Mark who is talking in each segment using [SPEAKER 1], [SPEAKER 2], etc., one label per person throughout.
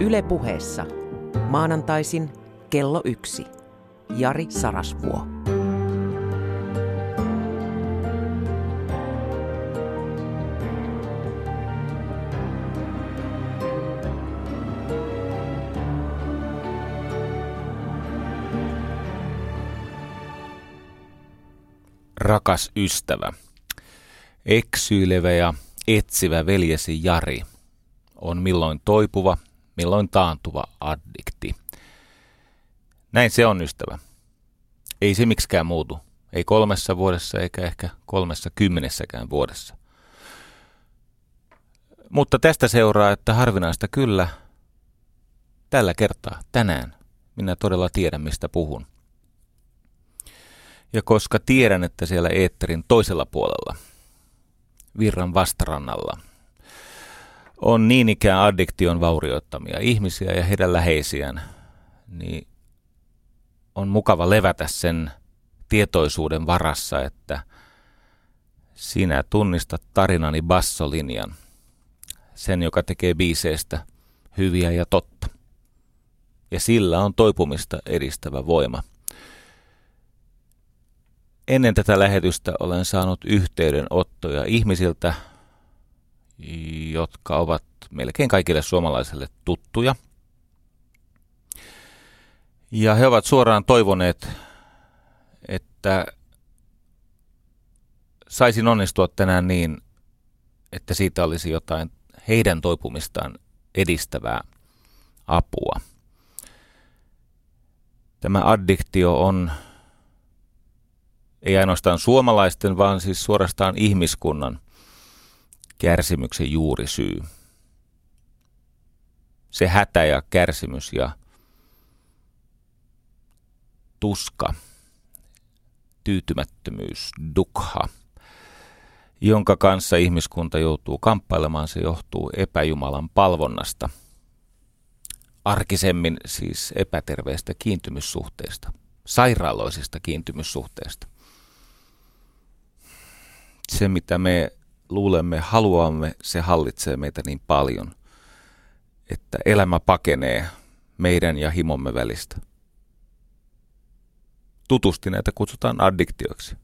[SPEAKER 1] Yle puheessa. Maanantaisin kello yksi. Jari Sarasvuo.
[SPEAKER 2] Rakas ystävä, eksyilevä ja etsivä veljesi Jari on milloin toipuva, milloin taantuva addikti. Näin se on, ystävä. Ei se miksikään muutu. Ei kolmessa vuodessa eikä ehkä kolmessa kymmenessäkään vuodessa. Mutta tästä seuraa, että harvinaista kyllä, tällä kertaa, tänään, minä todella tiedän, mistä puhun. Ja koska tiedän, että siellä eetterin toisella puolella, virran vastarannalla, on niin ikään addiktion vaurioittamia ihmisiä ja heidän läheisiään, niin on mukava levätä sen tietoisuuden varassa, että sinä tunnistat tarinani bassolinjan, sen joka tekee biiseistä hyviä ja totta. Ja sillä on toipumista edistävä voima. Ennen tätä lähetystä olen saanut yhteydenottoja ihmisiltä, jotka ovat melkein kaikille suomalaisille tuttuja. Ja he ovat suoraan toivoneet, että saisin onnistua tänään niin, että siitä olisi jotain heidän toipumistaan edistävää apua. Tämä addiktio on ei ainoastaan suomalaisten, vaan siis suorastaan ihmiskunnan kärsimyksen juurisyy. Se hätä ja kärsimys ja tuska, tyytymättömyys, dukha, jonka kanssa ihmiskunta joutuu kamppailemaan, se johtuu epäjumalan palvonnasta. Arkisemmin siis epäterveestä kiintymyssuhteesta, sairaaloisista kiintymyssuhteesta. Se, mitä me luulemme, haluamme, se hallitsee meitä niin paljon, että elämä pakenee meidän ja himomme välistä. Tutusti näitä kutsutaan addiktioiksi.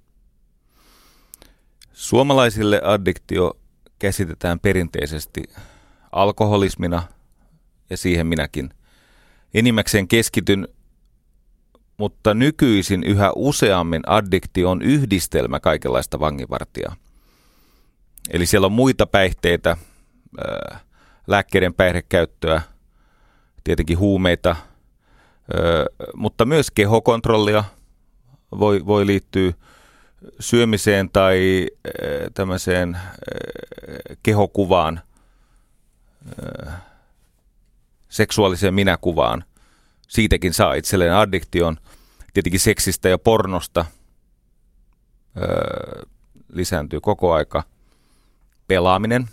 [SPEAKER 2] Suomalaisille addiktio käsitetään perinteisesti alkoholismina, ja siihen minäkin enimmäkseen keskityn, mutta nykyisin yhä useammin addiktio on yhdistelmä kaikenlaista vanginvartijaa – Eli siellä on muita päihteitä, lääkkeiden päihdekäyttöä, tietenkin huumeita, mutta myös kehokontrollia voi, voi liittyä syömiseen tai tämmöiseen kehokuvaan, seksuaaliseen minäkuvaan. Siitäkin saa itselleen addiktion. Tietenkin seksistä ja pornosta lisääntyy koko aika – pelaaminen,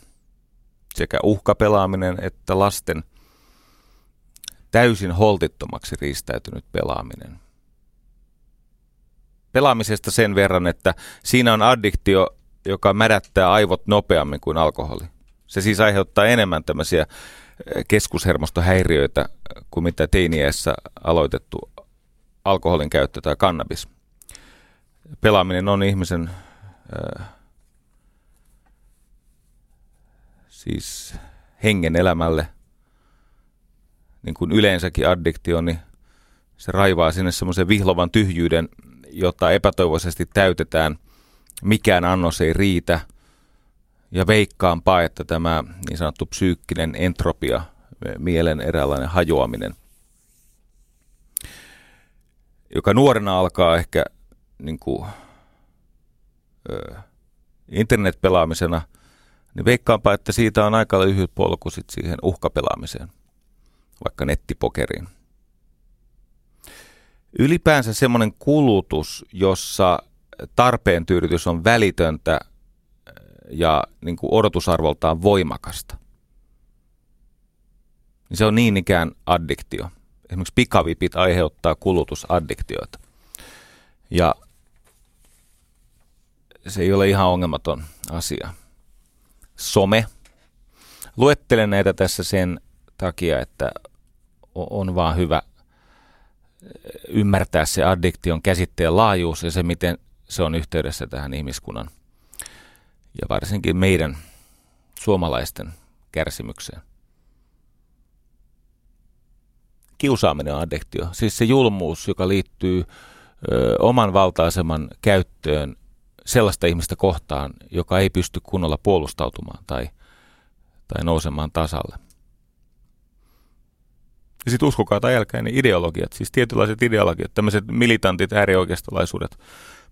[SPEAKER 2] sekä uhkapelaaminen että lasten täysin holtittomaksi riistäytynyt pelaaminen. Pelaamisesta sen verran, että siinä on addiktio, joka mädättää aivot nopeammin kuin alkoholi. Se siis aiheuttaa enemmän tämmöisiä eh, keskushermostohäiriöitä kuin mitä teiniässä aloitettu alkoholin käyttö tai kannabis. Pelaaminen on ihmisen äh, siis hengen elämälle, niin kuin yleensäkin addiktio, niin se raivaa sinne semmoisen vihlovan tyhjyyden, jota epätoivoisesti täytetään. Mikään annos ei riitä. Ja veikkaanpa, että tämä niin sanottu psyykkinen entropia, mielen eräänlainen hajoaminen, joka nuorena alkaa ehkä niin kuin, ö, internetpelaamisena – niin veikkaanpa, että siitä on aika lyhyt polku sit siihen uhkapelaamiseen, vaikka nettipokeriin. Ylipäänsä semmoinen kulutus, jossa tarpeen tyydytys on välitöntä ja niin kuin odotusarvoltaan voimakasta, niin se on niin ikään addiktio. Esimerkiksi pikavipit aiheuttaa kulutusaddiktiota. Ja se ei ole ihan ongelmaton asia some. Luettelen näitä tässä sen takia, että on vaan hyvä ymmärtää se addiktion käsitteen laajuus ja se, miten se on yhteydessä tähän ihmiskunnan ja varsinkin meidän suomalaisten kärsimykseen. Kiusaaminen on addiktio, siis se julmuus, joka liittyy ö, oman valtaiseman käyttöön sellaista ihmistä kohtaan, joka ei pysty kunnolla puolustautumaan tai, tai nousemaan tasalle. Ja sitten uskokaa tai älkää, niin ideologiat, siis tietynlaiset ideologiat, tämmöiset militantit, äärioikeistolaisuudet.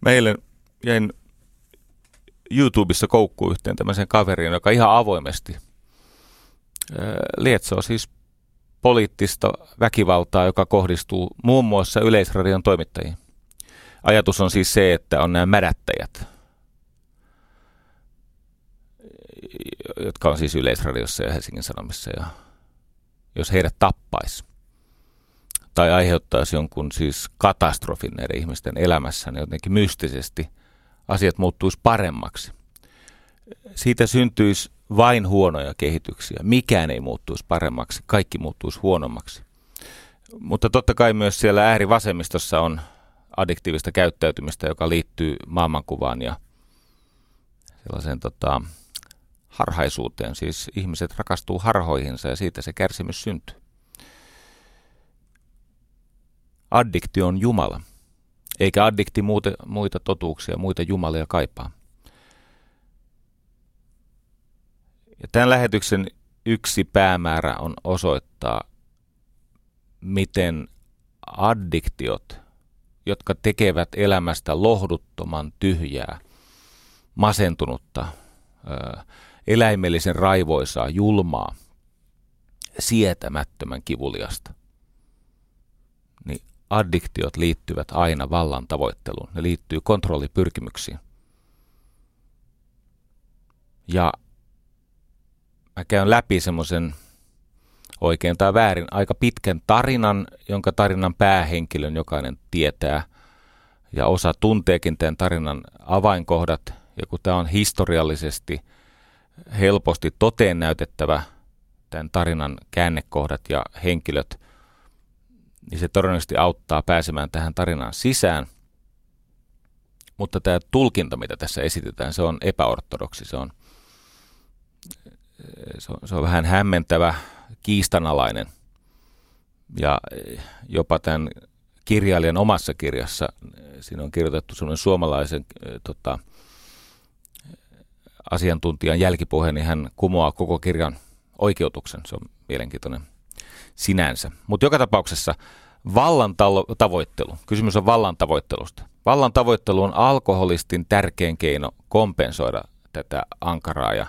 [SPEAKER 2] Meille jäin YouTubessa koukkuun yhteen tämmöisen kaveriin, joka ihan avoimesti lietsoo siis poliittista väkivaltaa, joka kohdistuu muun muassa Yleisradion toimittajiin. Ajatus on siis se, että on nämä mädättäjät, jotka on siis Yleisradiossa ja Helsingin Sanomissa. Ja jos heidät tappaisi tai aiheuttaisi jonkun siis katastrofin näiden ihmisten elämässä, niin jotenkin mystisesti asiat muuttuisi paremmaksi. Siitä syntyisi vain huonoja kehityksiä. Mikään ei muuttuisi paremmaksi, kaikki muuttuisi huonommaksi. Mutta totta kai myös siellä äärivasemmistossa on addiktiivista käyttäytymistä, joka liittyy maailmankuvaan ja sellaiseen tota, harhaisuuteen. Siis ihmiset rakastuu harhoihinsa ja siitä se kärsimys syntyy. Addikti on Jumala, eikä addikti muute, muita totuuksia, muita jumalia kaipaa. Ja tämän lähetyksen yksi päämäärä on osoittaa, miten addiktiot, jotka tekevät elämästä lohduttoman tyhjää, masentunutta, eläimellisen raivoisaa, julmaa, sietämättömän kivuliasta, niin addiktiot liittyvät aina vallan tavoitteluun. Ne liittyy kontrollipyrkimyksiin. Ja mä käyn läpi semmoisen oikein tai väärin aika pitkän tarinan, jonka tarinan päähenkilön jokainen tietää ja osa tunteekin tämän tarinan avainkohdat. Ja kun tämä on historiallisesti helposti toteen näytettävä tämän tarinan käännekohdat ja henkilöt, niin se todennäköisesti auttaa pääsemään tähän tarinaan sisään. Mutta tämä tulkinta, mitä tässä esitetään, se on epäortodoksi. Se on, se on, se on vähän hämmentävä, kiistanalainen. Ja jopa tämän kirjailijan omassa kirjassa, siinä on kirjoitettu sellainen suomalaisen tota, asiantuntijan jälkipuhe, niin hän kumoaa koko kirjan oikeutuksen. Se on mielenkiintoinen sinänsä. Mutta joka tapauksessa vallan tavoittelu, kysymys on vallan tavoittelusta. Vallan tavoittelu on alkoholistin tärkein keino kompensoida tätä ankaraa ja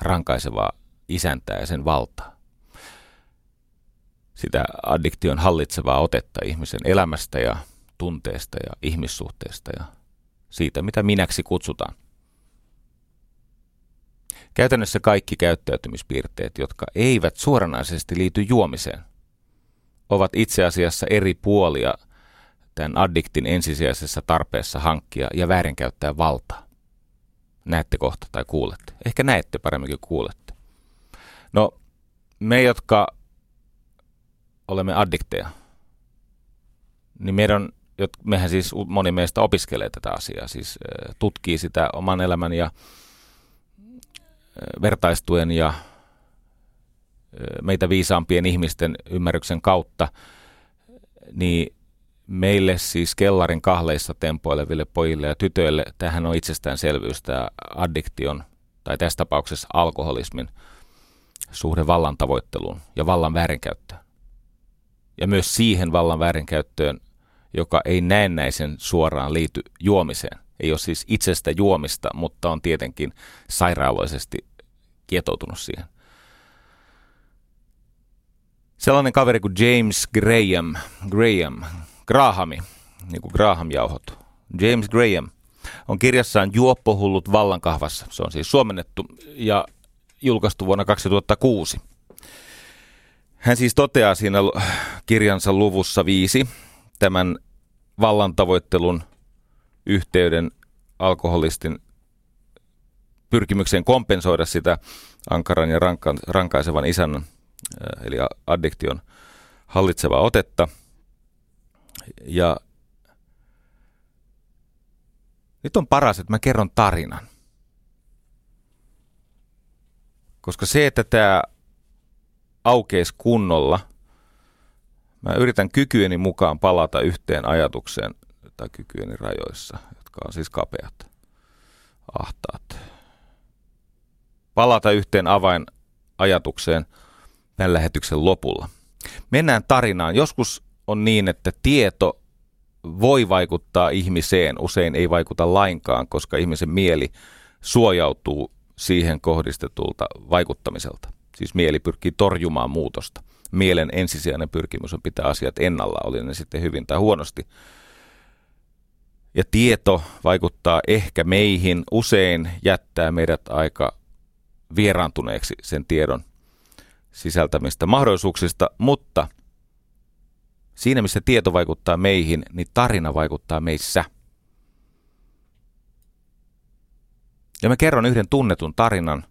[SPEAKER 2] rankaisevaa isäntää ja sen valtaa. Sitä addiktion hallitsevaa otetta ihmisen elämästä ja tunteesta ja ihmissuhteesta ja siitä, mitä minäksi kutsutaan. Käytännössä kaikki käyttäytymispiirteet, jotka eivät suoranaisesti liity juomiseen, ovat itse asiassa eri puolia tämän addiktin ensisijaisessa tarpeessa hankkia ja väärinkäyttää valtaa. Näette kohta tai kuulette. Ehkä näette paremmin kuin kuulette. No, me, jotka olemme addikteja, niin meidän, mehän siis moni meistä opiskelee tätä asiaa, siis tutkii sitä oman elämän ja vertaistuen ja meitä viisaampien ihmisten ymmärryksen kautta, niin meille siis kellarin kahleissa tempoileville pojille ja tytöille tähän on itsestäänselvyys tämä addiktion tai tässä tapauksessa alkoholismin suhde vallan tavoitteluun ja vallan väärinkäyttöön. Ja myös siihen vallan väärinkäyttöön, joka ei näennäisen suoraan liity juomiseen. Ei ole siis itsestä juomista, mutta on tietenkin sairaaloisesti kietoutunut siihen. Sellainen kaveri kuin James Graham, Graham, Grahami, niin kuin Graham-jauhot, James Graham, on kirjassaan Juoppohullut vallankahvassa. Se on siis suomennettu ja julkaistu vuonna 2006. Hän siis toteaa siinä kirjansa luvussa viisi tämän vallantavoittelun yhteyden alkoholistin pyrkimykseen kompensoida sitä ankaran ja rankaisevan isän eli addiktion hallitsevaa otetta. Ja nyt on paras, että mä kerron tarinan. Koska se, että tämä aukeisi kunnolla, mä yritän kykyeni mukaan palata yhteen ajatukseen tai kykyeni rajoissa, jotka on siis kapeat, ahtaat. Palata yhteen avainajatukseen tämän lähetyksen lopulla. Mennään tarinaan. Joskus on niin, että tieto voi vaikuttaa ihmiseen, usein ei vaikuta lainkaan, koska ihmisen mieli suojautuu siihen kohdistetulta vaikuttamiselta. Siis mieli pyrkii torjumaan muutosta. Mielen ensisijainen pyrkimys on pitää asiat ennalla, oli ne sitten hyvin tai huonosti. Ja tieto vaikuttaa ehkä meihin, usein jättää meidät aika vieraantuneeksi sen tiedon sisältämistä mahdollisuuksista, mutta siinä missä tieto vaikuttaa meihin, niin tarina vaikuttaa meissä. Ja mä kerron yhden tunnetun tarinan,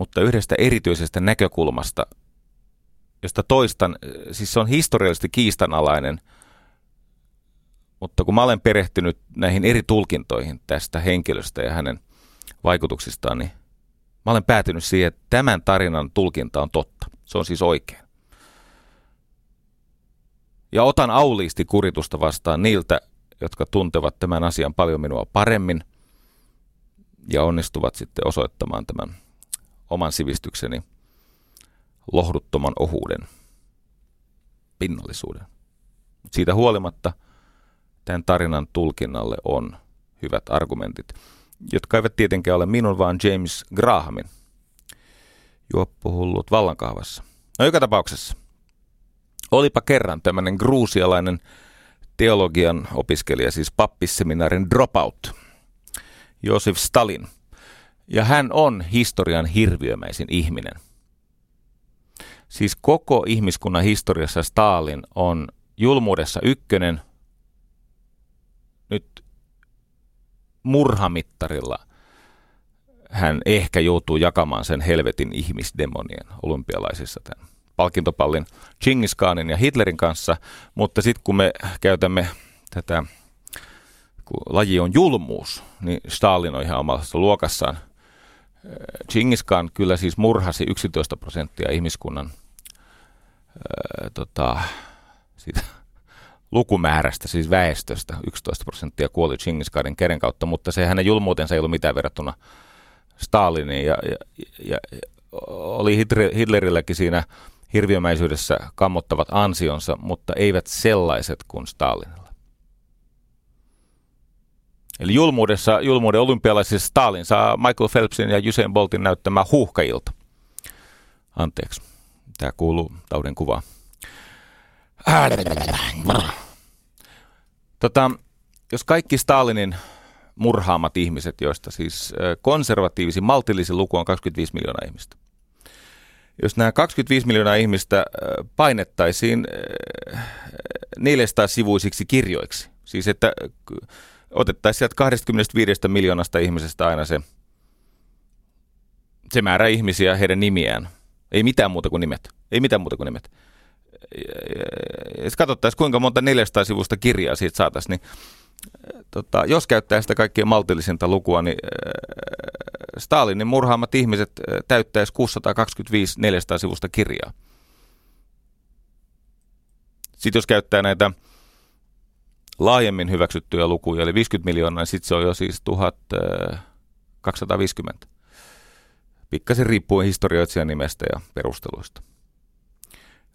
[SPEAKER 2] mutta yhdestä erityisestä näkökulmasta, josta toistan, siis se on historiallisesti kiistanalainen, mutta kun mä olen perehtynyt näihin eri tulkintoihin tästä henkilöstä ja hänen vaikutuksistaan, niin mä olen päätynyt siihen, että tämän tarinan tulkinta on totta. Se on siis oikein. Ja otan auliisti kuritusta vastaan niiltä, jotka tuntevat tämän asian paljon minua paremmin ja onnistuvat sitten osoittamaan tämän oman sivistykseni lohduttoman ohuuden, pinnallisuuden. Siitä huolimatta tämän tarinan tulkinnalle on hyvät argumentit, jotka eivät tietenkään ole minun, vaan James Grahamin juoppuhullut vallankahvassa. No joka tapauksessa. Olipa kerran tämmöinen gruusialainen teologian opiskelija, siis pappisseminaarin dropout, Josef Stalin – ja hän on historian hirviömäisin ihminen. Siis koko ihmiskunnan historiassa Stalin on julmuudessa ykkönen, nyt murhamittarilla hän ehkä joutuu jakamaan sen helvetin ihmisdemonien olympialaisissa tämän palkintopallin Genghis Khanin ja Hitlerin kanssa, mutta sitten kun me käytämme tätä, kun laji on julmuus, niin Stalin on ihan omassa luokassaan – Genghis Khan kyllä siis murhasi 11 prosenttia ihmiskunnan ää, tota, siitä lukumäärästä, siis väestöstä. 11 prosenttia kuoli Genghis Khanin keren kautta, mutta se hänen julmuutensa ei ollut mitään verrattuna Staliniin. Ja, ja, ja oli Hitlerilläkin siinä hirviömäisyydessä kammottavat ansionsa, mutta eivät sellaiset kuin Stalinilla. Eli julmuudessa, julmuuden olympialaisissa Stalin saa Michael Phelpsin ja Usain Boltin näyttämään huuhkajilta. Anteeksi, tämä kuuluu taudin kuvaan. Tota, jos kaikki Stalinin murhaamat ihmiset, joista siis konservatiivisin, maltillisin luku on 25 miljoonaa ihmistä. Jos nämä 25 miljoonaa ihmistä painettaisiin 400 sivuisiksi kirjoiksi, siis että otettaisiin sieltä 25 miljoonasta ihmisestä aina se, se määrä ihmisiä, heidän nimiään. Ei mitään muuta kuin nimet. Ei mitään muuta kuin nimet. Katsottaisiin, kuinka monta 400 sivusta kirjaa siitä saataisiin, niin tota, jos käyttää sitä kaikkein maltillisinta lukua, niin Stalinin murhaamat ihmiset täyttäisi 625 400 sivusta kirjaa. Sitten jos käyttää näitä laajemmin hyväksyttyjä lukuja, eli 50 miljoonaa, niin sitten se on jo siis 1250. Pikkasen riippuen historioitsijan nimestä ja perusteluista.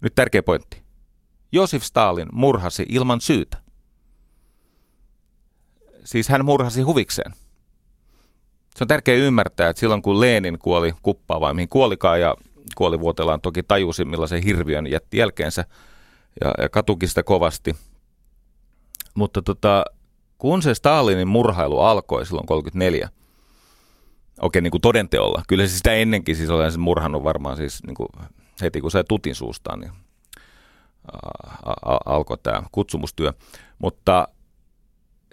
[SPEAKER 2] Nyt tärkeä pointti. Josif Stalin murhasi ilman syytä. Siis hän murhasi huvikseen. Se on tärkeää ymmärtää, että silloin kun Lenin kuoli kuppaa vai mihin kuolikaan ja kuolivuotellaan toki tajusi millaisen hirviön jätti jälkeensä ja, ja katuki sitä kovasti – mutta tota, kun se Stalinin murhailu alkoi silloin 34, okei niin kuin todenteolla, kyllä se sitä ennenkin siis olen murhannut varmaan siis niin kuin heti kun sai tutin suustaan, niin alkoi tämä kutsumustyö. Mutta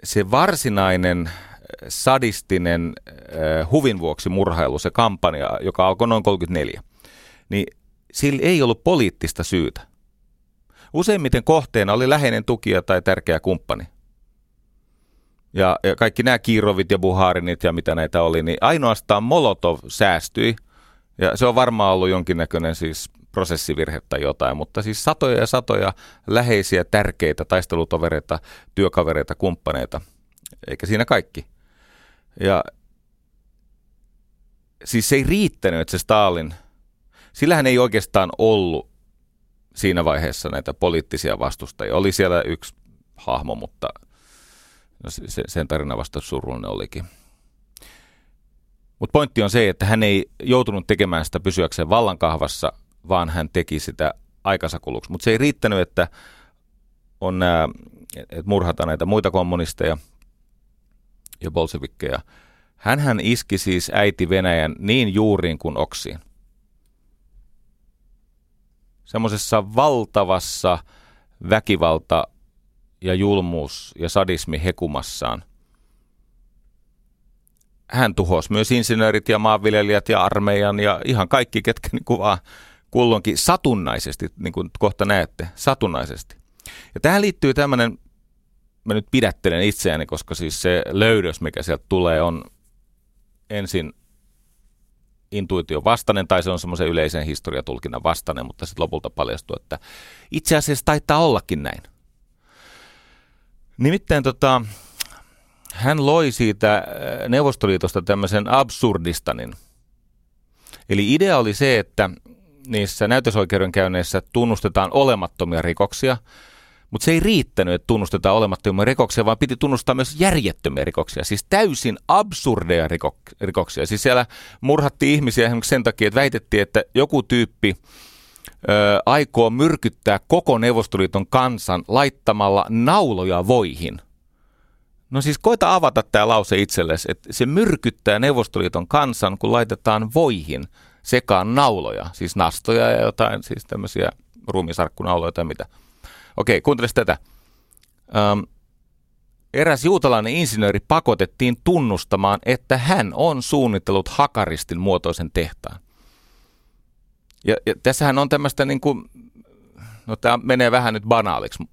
[SPEAKER 2] se varsinainen sadistinen huvin vuoksi murhailu, se kampanja, joka alkoi noin 34, niin sillä ei ollut poliittista syytä. Useimmiten kohteena oli läheinen tukija tai tärkeä kumppani. Ja, ja kaikki nämä Kiirovit ja Buharinit ja mitä näitä oli, niin ainoastaan Molotov säästyi. Ja se on varmaan ollut jonkinnäköinen siis prosessivirhe tai jotain, mutta siis satoja ja satoja läheisiä, tärkeitä taistelutovereita, työkavereita, kumppaneita. Eikä siinä kaikki. Ja siis se ei riittänyt, että se Stalin, sillähän ei oikeastaan ollut siinä vaiheessa näitä poliittisia vastustajia. Oli siellä yksi hahmo, mutta no se, sen tarina vasta surullinen olikin. Mutta pointti on se, että hän ei joutunut tekemään sitä pysyäkseen vallankahvassa, vaan hän teki sitä aikansa kuluksi. Mutta se ei riittänyt, että on nämä, että murhata näitä muita kommunisteja ja bolsevikkeja. Hänhän iski siis äiti Venäjän niin juuriin kuin oksiin. Semmoisessa valtavassa väkivalta ja julmuus ja sadismi hekumassaan. Hän tuhosi myös insinöörit ja maanviljelijät ja armeijan ja ihan kaikki, ketkä niin vaan kulloinkin satunnaisesti, niin kuin kohta näette, satunnaisesti. Ja tähän liittyy tämmöinen, mä nyt pidättelen itseäni, koska siis se löydös, mikä sieltä tulee, on ensin intuition vastainen tai se on semmoisen yleisen historiatulkinnan vastainen, mutta sitten lopulta paljastuu, että itse asiassa taitaa ollakin näin. Nimittäin tota, hän loi siitä äh, Neuvostoliitosta tämmöisen absurdistanin. Eli idea oli se, että niissä näytösoikeudenkäynneissä tunnustetaan olemattomia rikoksia, mutta se ei riittänyt, että tunnustetaan olemattomia rikoksia, vaan piti tunnustaa myös järjettömiä rikoksia, siis täysin absurdeja rikoksia. Siis siellä murhattiin ihmisiä esimerkiksi sen takia, että väitettiin, että joku tyyppi ö, aikoo myrkyttää koko Neuvostoliiton kansan laittamalla nauloja voihin. No siis koita avata tämä lause itsellesi, että se myrkyttää Neuvostoliiton kansan, kun laitetaan voihin sekaan nauloja, siis nastoja ja jotain, siis tämmöisiä ruumisarkkunauloja tai mitä. Okei, kuuntele tätä. Öm, eräs juutalainen insinööri pakotettiin tunnustamaan, että hän on suunnitellut hakaristin muotoisen tehtaan. Ja, ja tässähän on tämmöistä niin kuin, no tämä menee vähän nyt banaaliksi,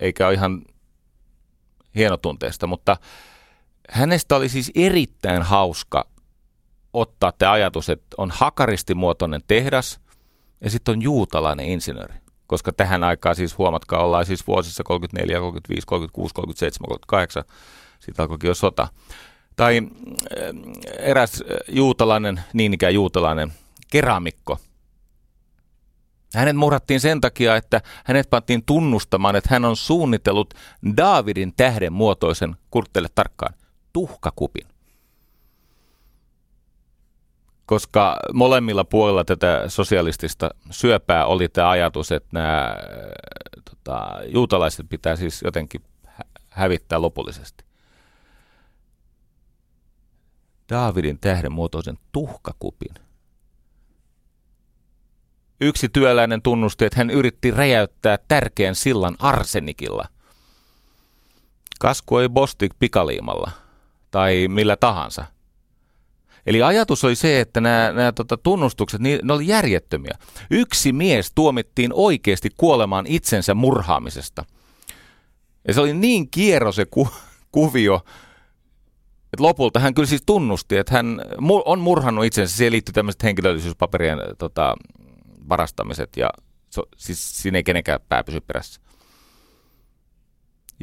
[SPEAKER 2] eikä ole ihan hienotunteesta, mutta hänestä oli siis erittäin hauska ottaa tämä ajatus, että on hakaristimuotoinen tehdas ja sitten on juutalainen insinööri. Koska tähän aikaan siis huomatkaa, ollaan siis vuosissa 34, 35, 36, 37, 38, siitä alkoikin jo sota. Tai äh, eräs äh, juutalainen, niin ikään juutalainen keramikko. Hänet murhattiin sen takia, että hänet pantiin tunnustamaan, että hän on suunnitellut Daavidin tähden muotoisen, kurttele tarkkaan, tuhkakupin koska molemmilla puolilla tätä sosialistista syöpää oli tämä ajatus, että nämä tota, juutalaiset pitää siis jotenkin hävittää lopullisesti. Daavidin tähden muotoisen tuhkakupin. Yksi työläinen tunnusti, että hän yritti räjäyttää tärkeän sillan arsenikilla. Kasku ei bostik pikaliimalla tai millä tahansa – Eli ajatus oli se, että nämä, nämä tota, tunnustukset, niin, ne oli järjettömiä. Yksi mies tuomittiin oikeasti kuolemaan itsensä murhaamisesta. Ja se oli niin kierro se ku, kuvio, että lopulta hän kyllä siis tunnusti, että hän on murhannut itsensä. Siihen liittyy tämmöiset henkilöllisyyspaperien tota, varastamiset ja so, siis siinä ei kenenkään pää pysy perässä.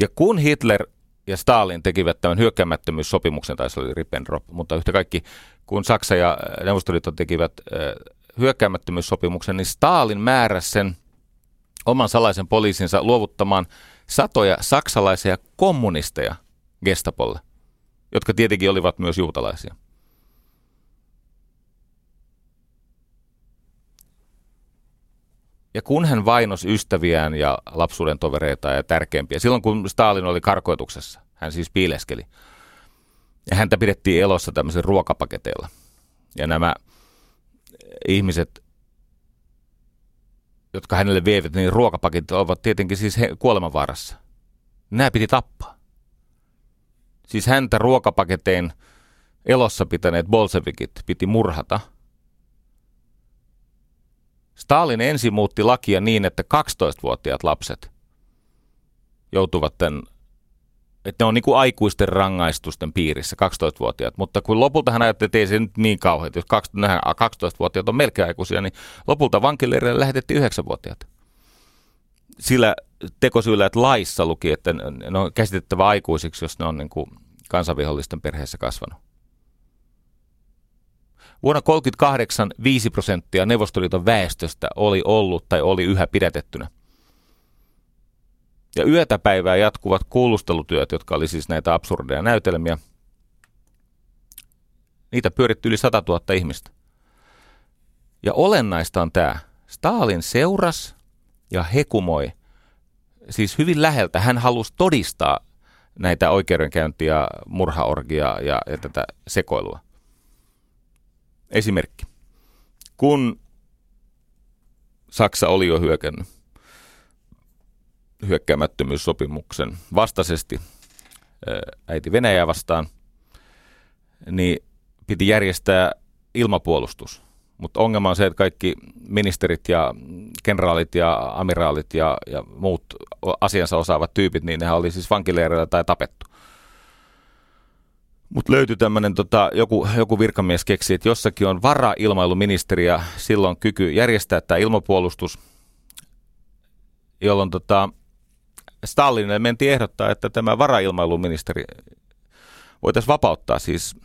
[SPEAKER 2] Ja kun Hitler ja Stalin tekivät tämän hyökkäämättömyyssopimuksen, tai se oli Ribbentrop, mutta yhtä kaikki, kun Saksa ja Neuvostoliitto tekivät hyökkäämättömyyssopimuksen, niin Stalin määräsi sen oman salaisen poliisinsa luovuttamaan satoja saksalaisia kommunisteja Gestapolle, jotka tietenkin olivat myös juutalaisia. Ja kun hän vainos ystäviään ja lapsuuden tovereita ja tärkeimpiä, silloin kun Stalin oli karkoituksessa, hän siis piileskeli, ja häntä pidettiin elossa tämmöisen ruokapaketeilla. Ja nämä ihmiset, jotka hänelle vievät, niin ruokapaketit ovat tietenkin siis kuolemanvaarassa. Nämä piti tappaa. Siis häntä ruokapaketeen elossa pitäneet bolsevikit piti murhata – Stalin ensin muutti lakia niin, että 12-vuotiaat lapset joutuvat tämän, että ne on niin kuin aikuisten rangaistusten piirissä, 12-vuotiaat. Mutta kun lopulta hän ajatteli, että ei se nyt niin kauhean, jos 12-vuotiaat on melkein aikuisia, niin lopulta vankileirille lähetettiin 9-vuotiaat. Sillä tekosyillä, että laissa luki, että ne on käsitettävä aikuisiksi, jos ne on niin kuin kansanvihollisten perheessä kasvanut. Vuonna 1938 5 prosenttia Neuvostoliiton väestöstä oli ollut tai oli yhä pidätettynä. Ja yötä päivää jatkuvat kuulustelutyöt, jotka oli siis näitä absurdeja näytelmiä, niitä pyöritti yli 100 000 ihmistä. Ja olennaista on tämä. Stalin seuras ja hekumoi, siis hyvin läheltä. Hän halusi todistaa näitä oikeudenkäyntiä, murhaorgia ja, ja tätä sekoilua. Esimerkki. Kun Saksa oli jo hyökännyt hyökkäämättömyyssopimuksen vastaisesti äiti Venäjää vastaan, niin piti järjestää ilmapuolustus. Mutta ongelma on se, että kaikki ministerit ja kenraalit ja amiraalit ja, ja muut asiansa osaavat tyypit, niin nehän oli siis vankileireillä tai tapettu. Mutta löytyi tämmöinen, tota, joku, joku virkamies keksi, että jossakin on vara-ilmailuministeri ja silloin kyky järjestää tämä ilmapuolustus, jolloin tota, Stalinille mentiin ehdottaa, että tämä varailmailuministeri voitaisiin vapauttaa siis,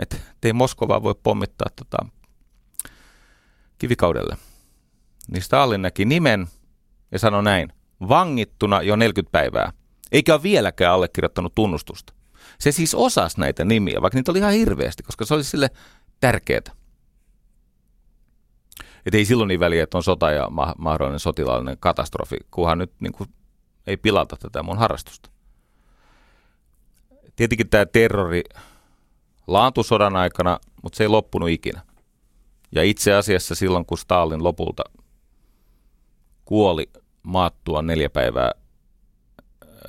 [SPEAKER 2] että ei Moskovaa voi pommittaa tota, kivikaudelle. Niin Stalin näki nimen ja sanoi näin, vangittuna jo 40 päivää, eikä ole vieläkään allekirjoittanut tunnustusta. Se siis osasi näitä nimiä, vaikka niitä oli ihan hirveästi, koska se oli sille tärkeää. Että ei silloin niin väliä, että on sota ja ma- mahdollinen sotilaallinen katastrofi, kunhan nyt niin kuin, ei pilata tätä mun harrastusta. Tietenkin tämä terrori laantui sodan aikana, mutta se ei loppunut ikinä. Ja itse asiassa silloin, kun Stalin lopulta kuoli maattua neljä päivää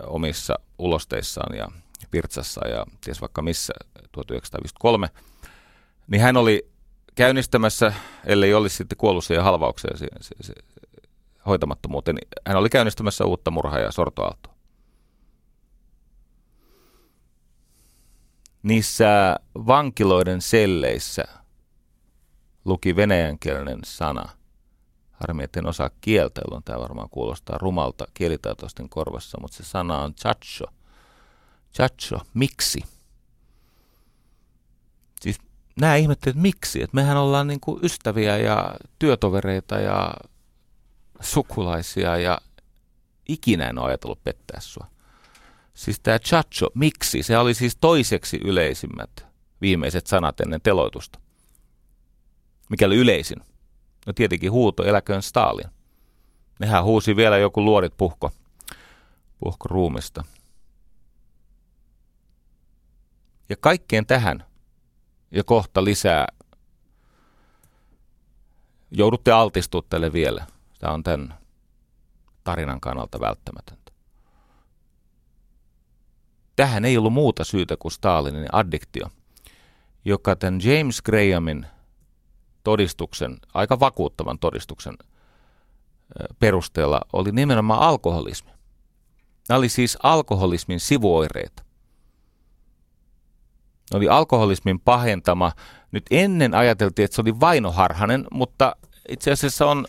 [SPEAKER 2] omissa ulosteissaan ja Pirtsassa ja ties vaikka missä 1953, niin hän oli käynnistämässä, ellei olisi sitten kuollut siihen halvaukseen se, se, se, hoitamattomuuteen, hän oli käynnistämässä uutta murhaa ja sortoaaltoa. Niissä vankiloiden selleissä luki venäjänkielinen sana. Harmi, että en osaa kieltä, jolloin tämä varmaan kuulostaa rumalta kielitaitoisten korvassa, mutta se sana on chacho – Chacho, miksi? Siis nämä ihmettelevät, että miksi? Että mehän ollaan niin kuin ystäviä ja työtovereita ja sukulaisia ja ikinä en ole ajatellut pettää sua. Siis tämä chacho, miksi? Se oli siis toiseksi yleisimmät viimeiset sanat ennen teloitusta. Mikä oli yleisin? No tietenkin huuto, eläköön Stalin. Nehän huusi vielä joku luodit puhko, puhko ruumista. Ja kaikkeen tähän ja kohta lisää joudutte altistuttele vielä. Tämä on tämän tarinan kannalta välttämätöntä. Tähän ei ollut muuta syytä kuin Stalinin addiktio, joka tämän James Grahamin todistuksen, aika vakuuttavan todistuksen perusteella oli nimenomaan alkoholismi. Nämä oli siis alkoholismin sivuoireita oli alkoholismin pahentama. Nyt ennen ajateltiin, että se oli vainoharhanen, mutta itse asiassa on,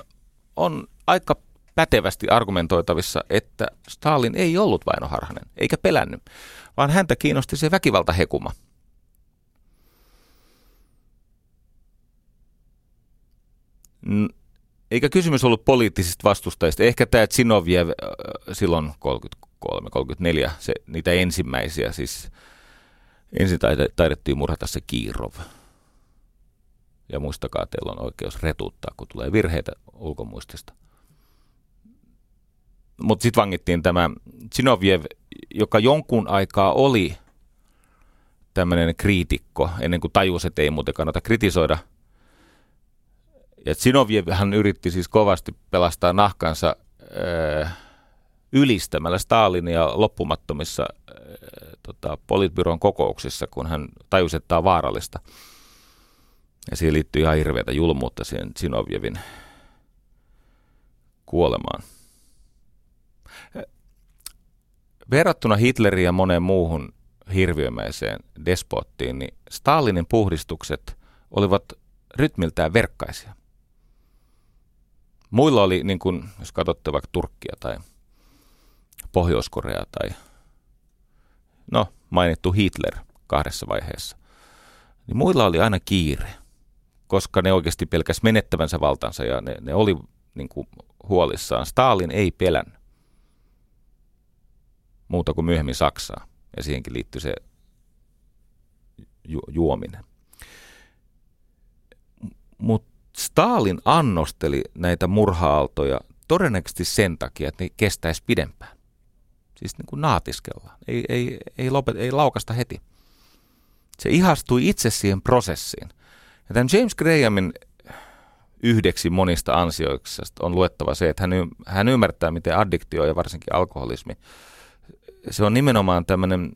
[SPEAKER 2] on aika pätevästi argumentoitavissa, että Stalin ei ollut vainoharhanen, eikä pelännyt, vaan häntä kiinnosti se väkivaltahekuma. Eikä kysymys ollut poliittisista vastustajista. Ehkä tämä Zinoviev silloin 33-34, se, niitä ensimmäisiä, siis Ensin taidettiin murhata se Kiirov. Ja muistakaa, teillä on oikeus retuuttaa, kun tulee virheitä ulkomuistista. Mutta sitten vangittiin tämä Zinoviev, joka jonkun aikaa oli tämmöinen kriitikko, ennen kuin tajusi, että ei muuten kannata kritisoida. Ja Zinoviev hän yritti siis kovasti pelastaa nahkansa äh, ylistämällä Stalinia loppumattomissa äh, tota, politbyron kokouksissa, kun hän tajusi, että tämä on vaarallista. Ja siihen liittyy ihan hirveätä julmuutta siihen Zinovjevin kuolemaan. Verrattuna Hitleriin ja moneen muuhun hirviömäiseen despottiin, niin Stalinin puhdistukset olivat rytmiltään verkkaisia. Muilla oli, niin kuin, jos katsotte vaikka Turkkia tai Pohjois-Korea tai no, mainittu Hitler kahdessa vaiheessa, niin muilla oli aina kiire, koska ne oikeasti pelkäs menettävänsä valtansa ja ne, ne oli niin kuin, huolissaan. Stalin ei pelännyt muuta kuin myöhemmin Saksaa ja siihenkin liittyy se ju- juominen. Mutta Stalin annosteli näitä murha-aaltoja todennäköisesti sen takia, että ne kestäisi pidempään. Siis niin kuin naatiskellaan. Ei, ei, ei, lopet, ei laukasta heti. Se ihastui itse siihen prosessiin. Ja tämän James Grahamin yhdeksi monista ansioista on luettava se, että hän, y- hän ymmärtää, miten addiktio ja varsinkin alkoholismi, se on nimenomaan tämmöinen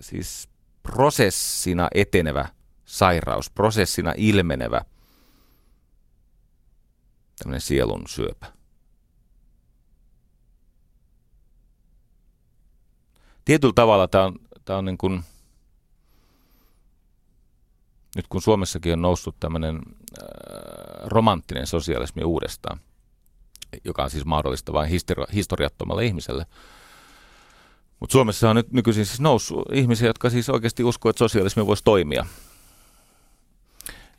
[SPEAKER 2] siis prosessina etenevä sairaus, prosessina ilmenevä tämmöinen sielun syöpä. Tietyllä tavalla tämä on, tämä on niin kuin, nyt kun Suomessakin on noussut tämmöinen äh, romanttinen sosialismi uudestaan, joka on siis mahdollista vain histori- historiattomalle ihmiselle, mutta Suomessa on nyt nykyisin siis noussut ihmisiä, jotka siis oikeasti uskoo, että sosialismi voisi toimia.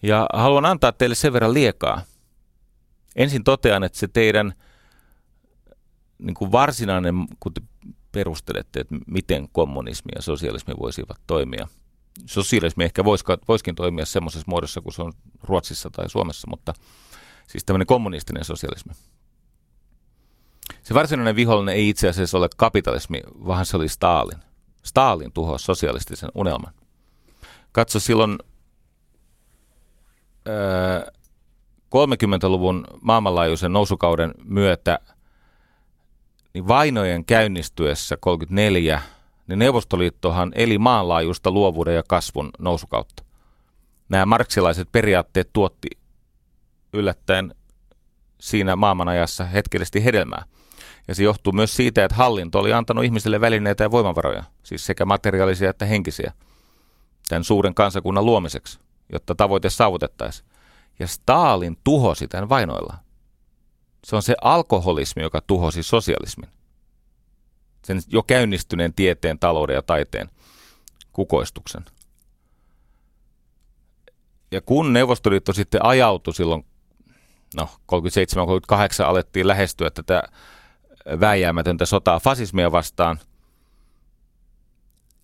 [SPEAKER 2] Ja haluan antaa teille sen verran liekaa. Ensin totean, että se teidän niin kuin varsinainen, kun te perustelette, että miten kommunismi ja sosialismi voisivat toimia. Sosialismi ehkä voisikin toimia semmoisessa muodossa kuin se on Ruotsissa tai Suomessa, mutta siis tämmöinen kommunistinen sosialismi. Se varsinainen vihollinen ei itse asiassa ole kapitalismi, vaan se oli Stalin. Stalin tuhosi sosialistisen unelman. Katso silloin öö, 30-luvun maailmanlaajuisen nousukauden myötä niin vainojen käynnistyessä 34, niin Neuvostoliittohan eli maanlaajuista luovuuden ja kasvun nousukautta. Nämä marksilaiset periaatteet tuotti yllättäen siinä maailmanajassa hetkellisesti hedelmää. Ja se johtuu myös siitä, että hallinto oli antanut ihmisille välineitä ja voimavaroja, siis sekä materiaalisia että henkisiä, tämän suuren kansakunnan luomiseksi, jotta tavoite saavutettaisiin. Ja Stalin tuhosi tämän vainoilla. Se on se alkoholismi, joka tuhosi sosialismin. Sen jo käynnistyneen tieteen, talouden ja taiteen kukoistuksen. Ja kun Neuvostoliitto sitten ajautui silloin, no 37-38 alettiin lähestyä tätä vääjäämätöntä sotaa fasismia vastaan.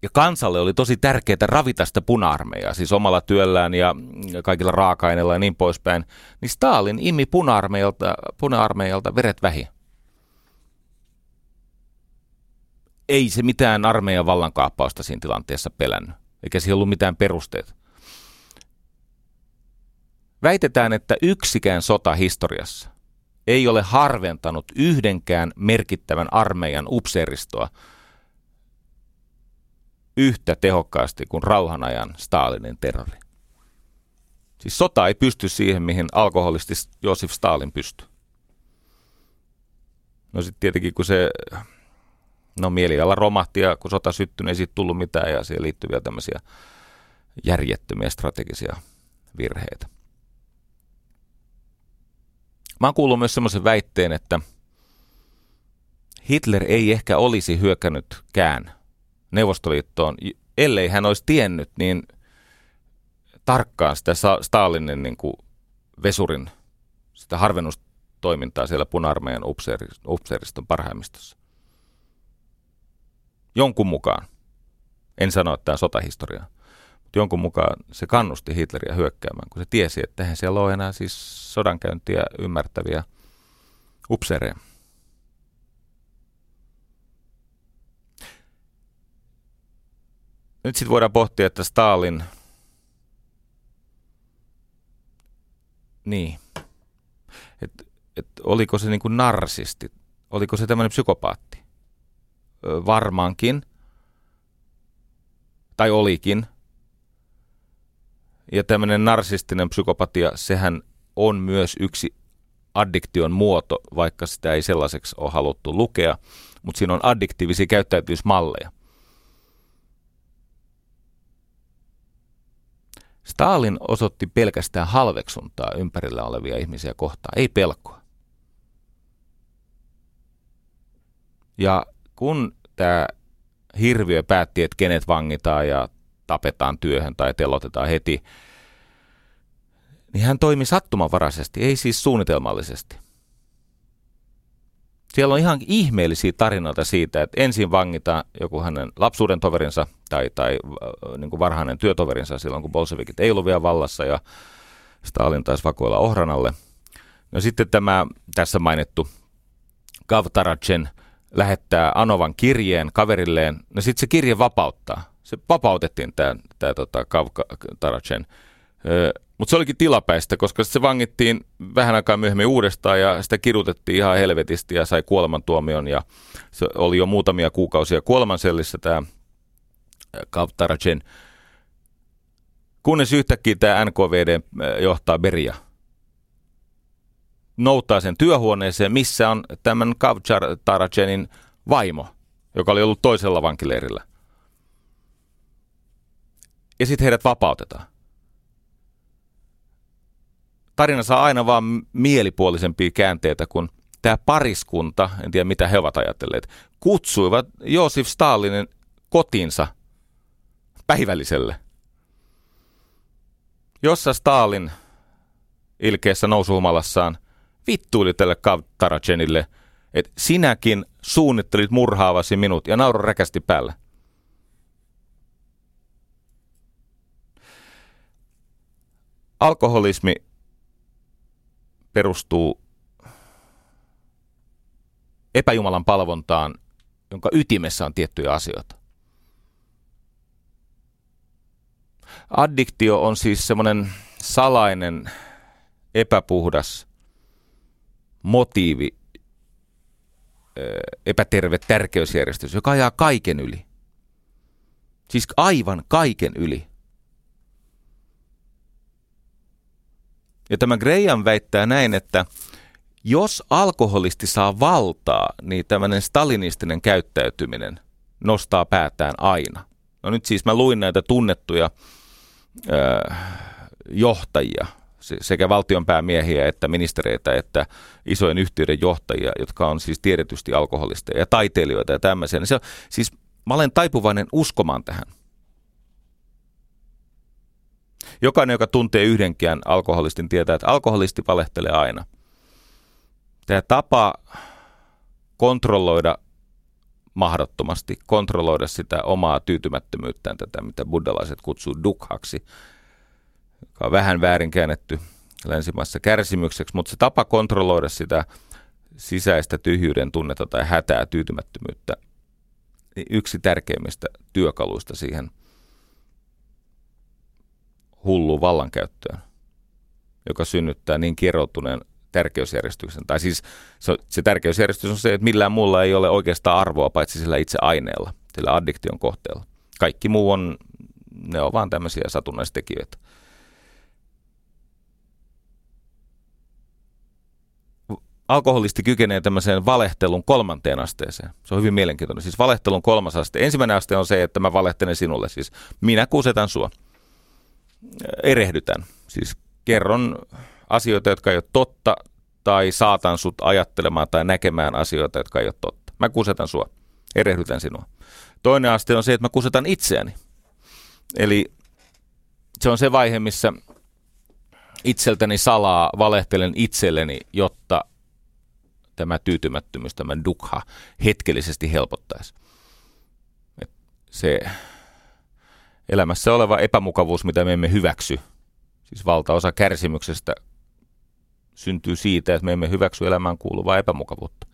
[SPEAKER 2] Ja kansalle oli tosi tärkeää ravita sitä puna-armeijaa, siis omalla työllään ja kaikilla raaka-aineilla ja niin poispäin. Niin Stalin imi puna-armeijalta, puna-armeijalta veret vähi. Ei se mitään armeijan vallankaappausta siinä tilanteessa pelännyt, eikä siihen ollut mitään perusteet. Väitetään, että yksikään sota historiassa ei ole harventanut yhdenkään merkittävän armeijan upseeristoa yhtä tehokkaasti kuin rauhanajan Stalinin terrori. Siis sota ei pysty siihen, mihin alkoholisti Josif Stalin pystyy. No sitten tietenkin, kun se no mieliala romahti ja kun sota syttyi, niin ei siitä tullut mitään ja siihen liittyviä tämmöisiä järjettömiä strategisia virheitä. Mä oon kuullut myös semmoisen väitteen, että Hitler ei ehkä olisi hyökännytkään Neuvostoliittoon, ellei hän olisi tiennyt niin tarkkaan sitä Stalinin niin kuin vesurin, sitä harvennustoimintaa siellä puna-armeijan upseeriston parhaimmistossa. Jonkun mukaan. En sano, että tämä sotahistoria jonkun mukaan se kannusti Hitleriä hyökkäämään, kun se tiesi, että eihän siellä ole enää siis sodankäyntiä ymmärtäviä upseereja. Nyt sitten voidaan pohtia, että Stalin, niin, että et oliko se niin kuin narsisti, oliko se tämmöinen psykopaatti? Varmaankin, tai olikin, ja tämmöinen narsistinen psykopatia, sehän on myös yksi addiktion muoto, vaikka sitä ei sellaiseksi ole haluttu lukea, mutta siinä on addiktiivisia käyttäytymismalleja. Stalin osoitti pelkästään halveksuntaa ympärillä olevia ihmisiä kohtaan, ei pelkoa. Ja kun tämä hirviö päätti, että kenet vangitaan ja tapetaan työhön tai telotetaan heti, niin hän toimi sattumanvaraisesti, ei siis suunnitelmallisesti. Siellä on ihan ihmeellisiä tarinoita siitä, että ensin vangitaan joku hänen lapsuuden toverinsa tai, tai äh, niin kuin varhainen työtoverinsa silloin, kun bolshevikit ei ollut vielä vallassa ja Stalin taisi vakoilla Ohranalle. No sitten tämä tässä mainittu Gavtaracen lähettää Anovan kirjeen kaverilleen. No sitten se kirje vapauttaa. Se vapautettiin tämä, tämä tota, Gavtaracen. Mutta se olikin tilapäistä, koska se vangittiin vähän aikaa myöhemmin uudestaan ja sitä kidutettiin ihan helvetisti ja sai kuolemantuomion ja se oli jo muutamia kuukausia kuolemansellissä tämä Kavtarachen. Kunnes yhtäkkiä tämä NKVD johtaa Beria nouttaa sen työhuoneeseen, missä on tämän Kavtarachenin vaimo, joka oli ollut toisella vankileirillä. Ja sitten heidät vapautetaan tarina saa aina vaan mielipuolisempia käänteitä, kun tämä pariskunta, en tiedä mitä he ovat ajatelleet, kutsuivat Josif Stalinin kotiinsa päivälliselle. Jossa Stalin ilkeässä nousuhumalassaan vittuili tälle Taracenille, että sinäkin suunnittelit murhaavasi minut ja nauro räkästi päälle. Alkoholismi perustuu epäjumalan palvontaan, jonka ytimessä on tiettyjä asioita. Addiktio on siis semmoinen salainen, epäpuhdas motiivi, epäterve tärkeysjärjestys, joka ajaa kaiken yli. Siis aivan kaiken yli. Ja tämä Graham väittää näin, että jos alkoholisti saa valtaa, niin tämmöinen stalinistinen käyttäytyminen nostaa päätään aina. No nyt siis mä luin näitä tunnettuja johtajia, sekä valtionpäämiehiä että ministereitä että isojen yhtiöiden johtajia, jotka on siis tiedetysti alkoholisteja ja taiteilijoita ja tämmöisiä. Se on, siis mä olen taipuvainen uskomaan tähän. Jokainen, joka tuntee yhdenkään alkoholistin, tietää, että alkoholisti valehtelee aina. Tämä tapa kontrolloida mahdottomasti, kontrolloida sitä omaa tyytymättömyyttään, tätä mitä buddhalaiset kutsuu dukhaksi, joka on vähän väärin käännetty länsimaissa kärsimykseksi, mutta se tapa kontrolloida sitä sisäistä tyhjyyden tunnetta tai hätää, tyytymättömyyttä, niin yksi tärkeimmistä työkaluista siihen – hullu vallankäyttöön, joka synnyttää niin kieroutuneen tärkeysjärjestyksen. Tai siis se, se tärkeysjärjestys on se, että millään muulla ei ole oikeastaan arvoa paitsi sillä itse aineella, sillä addiktion kohteella. Kaikki muu on, ne on vaan tämmöisiä satunnaistekijöitä. Alkoholisti kykenee tämmöiseen valehtelun kolmanteen asteeseen. Se on hyvin mielenkiintoinen. Siis valehtelun kolmas aste. Ensimmäinen aste on se, että mä valehtelen sinulle. Siis minä kusetan sua erehdytän. Siis kerron asioita, jotka ei ole totta, tai saatan sut ajattelemaan tai näkemään asioita, jotka ei ole totta. Mä kusetan sua, erehdytän sinua. Toinen aste on se, että mä kusetan itseäni. Eli se on se vaihe, missä itseltäni salaa valehtelen itselleni, jotta tämä tyytymättömyys, tämä dukha hetkellisesti helpottaisi. Et se elämässä oleva epämukavuus, mitä me emme hyväksy. Siis valtaosa kärsimyksestä syntyy siitä, että me emme hyväksy elämään kuuluvaa epämukavuutta.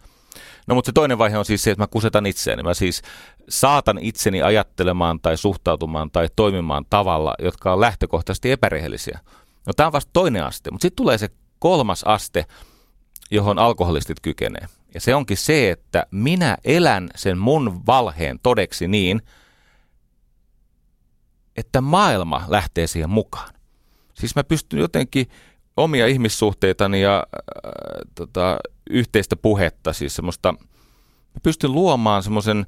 [SPEAKER 2] No mutta se toinen vaihe on siis se, että mä kusetan itseäni. Mä siis saatan itseni ajattelemaan tai suhtautumaan tai toimimaan tavalla, jotka on lähtökohtaisesti epärehellisiä. No tämä on vasta toinen aste, mutta sitten tulee se kolmas aste, johon alkoholistit kykenee. Ja se onkin se, että minä elän sen mun valheen todeksi niin, että maailma lähtee siihen mukaan. Siis mä pystyn jotenkin omia ihmissuhteitani ja äh, tota, yhteistä puhetta, siis semmoista, mä pystyn luomaan semmoisen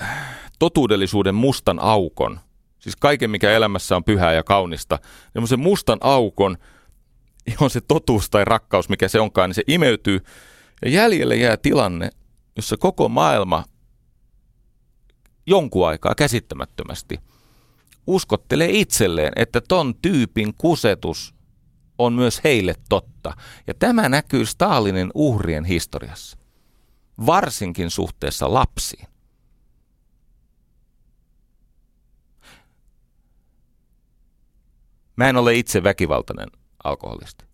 [SPEAKER 2] äh, totuudellisuuden mustan aukon, siis kaiken mikä elämässä on pyhää ja kaunista, semmoisen mustan aukon, on se totuus tai rakkaus, mikä se onkaan, niin se imeytyy ja jäljelle jää tilanne, jossa koko maailma jonkun aikaa käsittämättömästi uskottelee itselleen, että ton tyypin kusetus on myös heille totta. Ja tämä näkyy Stalinin uhrien historiassa, varsinkin suhteessa lapsiin. Mä en ole itse väkivaltainen alkoholisti.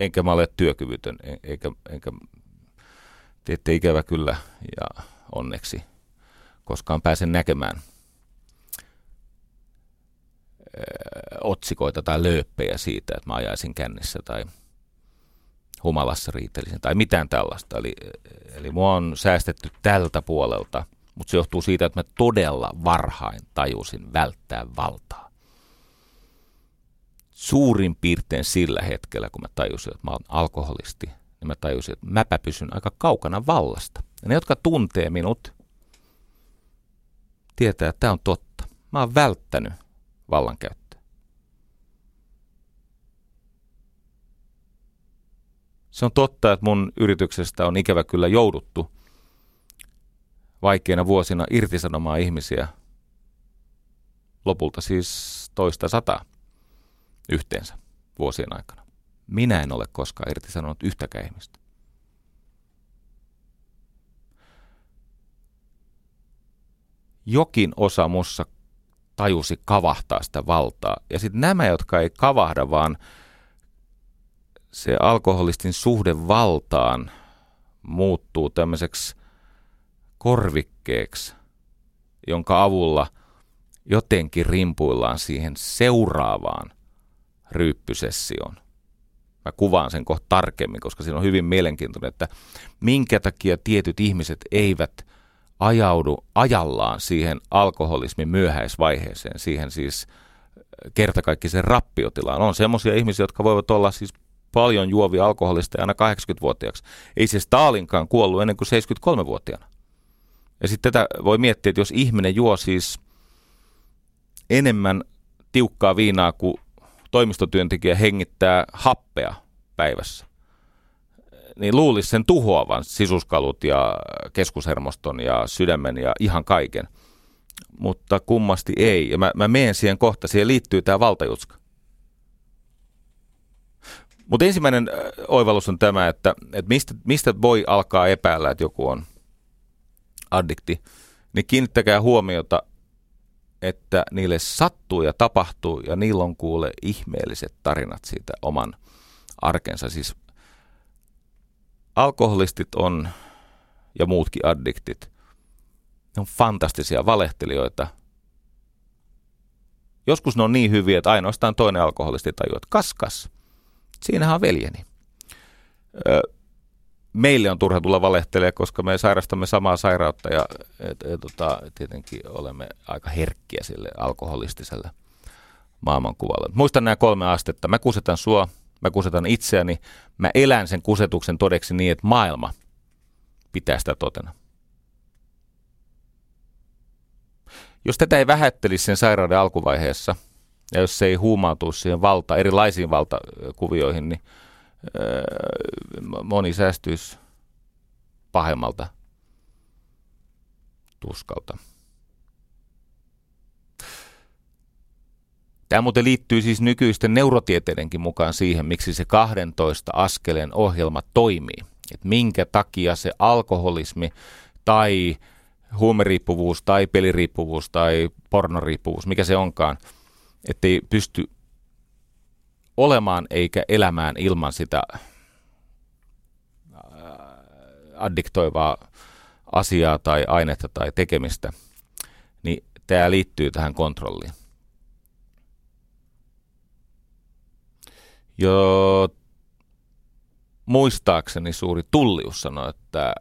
[SPEAKER 2] Enkä mä ole työkyvytön, eikä, enkä teette ikävä kyllä ja onneksi koskaan pääsen näkemään otsikoita tai lööppejä siitä, että mä ajaisin kännissä tai humalassa riitelisin tai mitään tällaista. Eli, eli mua on säästetty tältä puolelta, mutta se johtuu siitä, että mä todella varhain tajusin välttää valtaa. Suurin piirtein sillä hetkellä, kun mä tajusin, että mä oon alkoholisti, niin mä tajusin, että mäpä pysyn aika kaukana vallasta. Ja ne, jotka tuntee minut, tietää, että tämä on totta. Mä oon välttänyt vallankäyttöä. Se on totta, että mun yrityksestä on ikävä kyllä jouduttu vaikeina vuosina irtisanomaan ihmisiä. Lopulta siis toista sataa yhteensä vuosien aikana. Minä en ole koskaan irtisanonut yhtäkään ihmistä. Jokin osa mussa tajusi kavahtaa sitä valtaa. Ja sitten nämä, jotka ei kavahda, vaan se alkoholistin suhde valtaan muuttuu tämmöiseksi korvikkeeksi, jonka avulla jotenkin rimpuillaan siihen seuraavaan ryyppysessioon. Mä kuvaan sen kohta tarkemmin, koska siinä on hyvin mielenkiintoinen, että minkä takia tietyt ihmiset eivät ajaudu ajallaan siihen alkoholismin myöhäisvaiheeseen, siihen siis kertakaikkisen rappiotilaan. On semmoisia ihmisiä, jotka voivat olla siis paljon juovia alkoholista aina 80-vuotiaaksi. Ei se Stalinkaan kuollut ennen kuin 73-vuotiaana. Ja sitten tätä voi miettiä, että jos ihminen juo siis enemmän tiukkaa viinaa kuin toimistotyöntekijä hengittää happea päivässä, niin luulisi sen tuhoavan sisuskalut ja keskushermoston ja sydämen ja ihan kaiken. Mutta kummasti ei. Ja mä, mä menen siihen kohta, siihen liittyy tämä valtajutska. Mutta ensimmäinen oivallus on tämä, että, että mistä, mistä voi alkaa epäillä, että joku on addikti, niin kiinnittäkää huomiota, että niille sattuu ja tapahtuu ja niillä on kuule ihmeelliset tarinat siitä oman arkensa. Siis alkoholistit on ja muutkin addiktit, ne on fantastisia valehtelijoita. Joskus ne on niin hyviä, että ainoastaan toinen alkoholisti tajuaa, että kaskas, siinähän on veljeni. Ö, meille on turha tulla valehtelemaan, koska me sairastamme samaa sairautta ja et, et, tota, tietenkin olemme aika herkkiä sille alkoholistiselle maailmankuvalle. Muistan nämä kolme astetta. Mä kusetan sua, mä kusetan itseäni, mä elän sen kusetuksen todeksi niin, että maailma pitää sitä totena. Jos tätä ei vähättelisi sen sairauden alkuvaiheessa, ja jos se ei huumautuisi siihen valta, erilaisiin valtakuvioihin, niin öö, moni säästyisi pahemmalta tuskalta. Tämä muuten liittyy siis nykyisten neurotieteidenkin mukaan siihen, miksi se 12 askeleen ohjelma toimii. Että minkä takia se alkoholismi tai huumeriippuvuus tai peliriippuvuus tai pornoriippuvuus, mikä se onkaan, ettei pysty olemaan eikä elämään ilman sitä addiktoivaa asiaa tai ainetta tai tekemistä, niin tämä liittyy tähän kontrolliin. Jo muistaakseni suuri tullius sanoi, että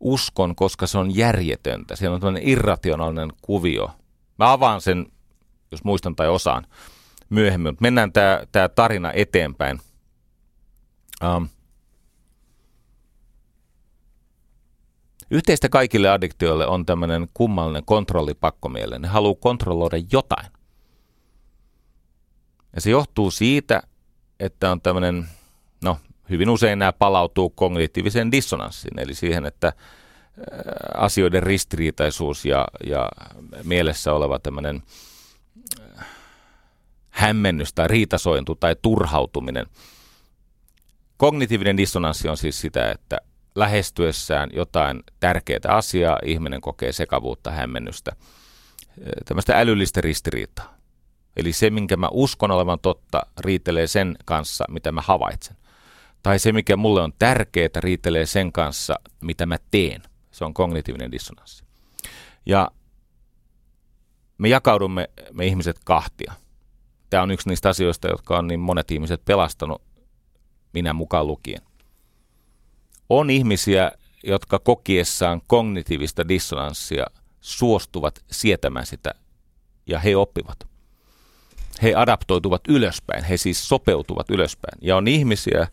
[SPEAKER 2] uskon, koska se on järjetöntä. Siellä on tämmöinen irrationaalinen kuvio. Mä avaan sen jos muistan tai osaan myöhemmin. Mutta mennään tämä tarina eteenpäin. Um, Yhteistä kaikille addiktioille on tämmöinen kummallinen kontrollipakkomielle. Ne haluaa kontrolloida jotain. Ja se johtuu siitä, että on tämmöinen, no hyvin usein nämä palautuu kognitiiviseen dissonanssiin, eli siihen, että asioiden ristiriitaisuus ja, ja mielessä oleva tämmöinen hämmennys tai riitasointu tai turhautuminen. Kognitiivinen dissonanssi on siis sitä, että lähestyessään jotain tärkeää asiaa ihminen kokee sekavuutta, hämmennystä, tämmöistä älyllistä ristiriitaa. Eli se, minkä mä uskon olevan totta, riitelee sen kanssa, mitä mä havaitsen. Tai se, mikä mulle on tärkeää, riitelee sen kanssa, mitä mä teen. Se on kognitiivinen dissonanssi. Ja me jakaudumme, me ihmiset, kahtia. Tämä on yksi niistä asioista, jotka on niin monet ihmiset pelastanut, minä mukaan lukien. On ihmisiä, jotka kokiessaan kognitiivista dissonanssia suostuvat sietämään sitä ja he oppivat. He adaptoituvat ylöspäin, he siis sopeutuvat ylöspäin. Ja on ihmisiä,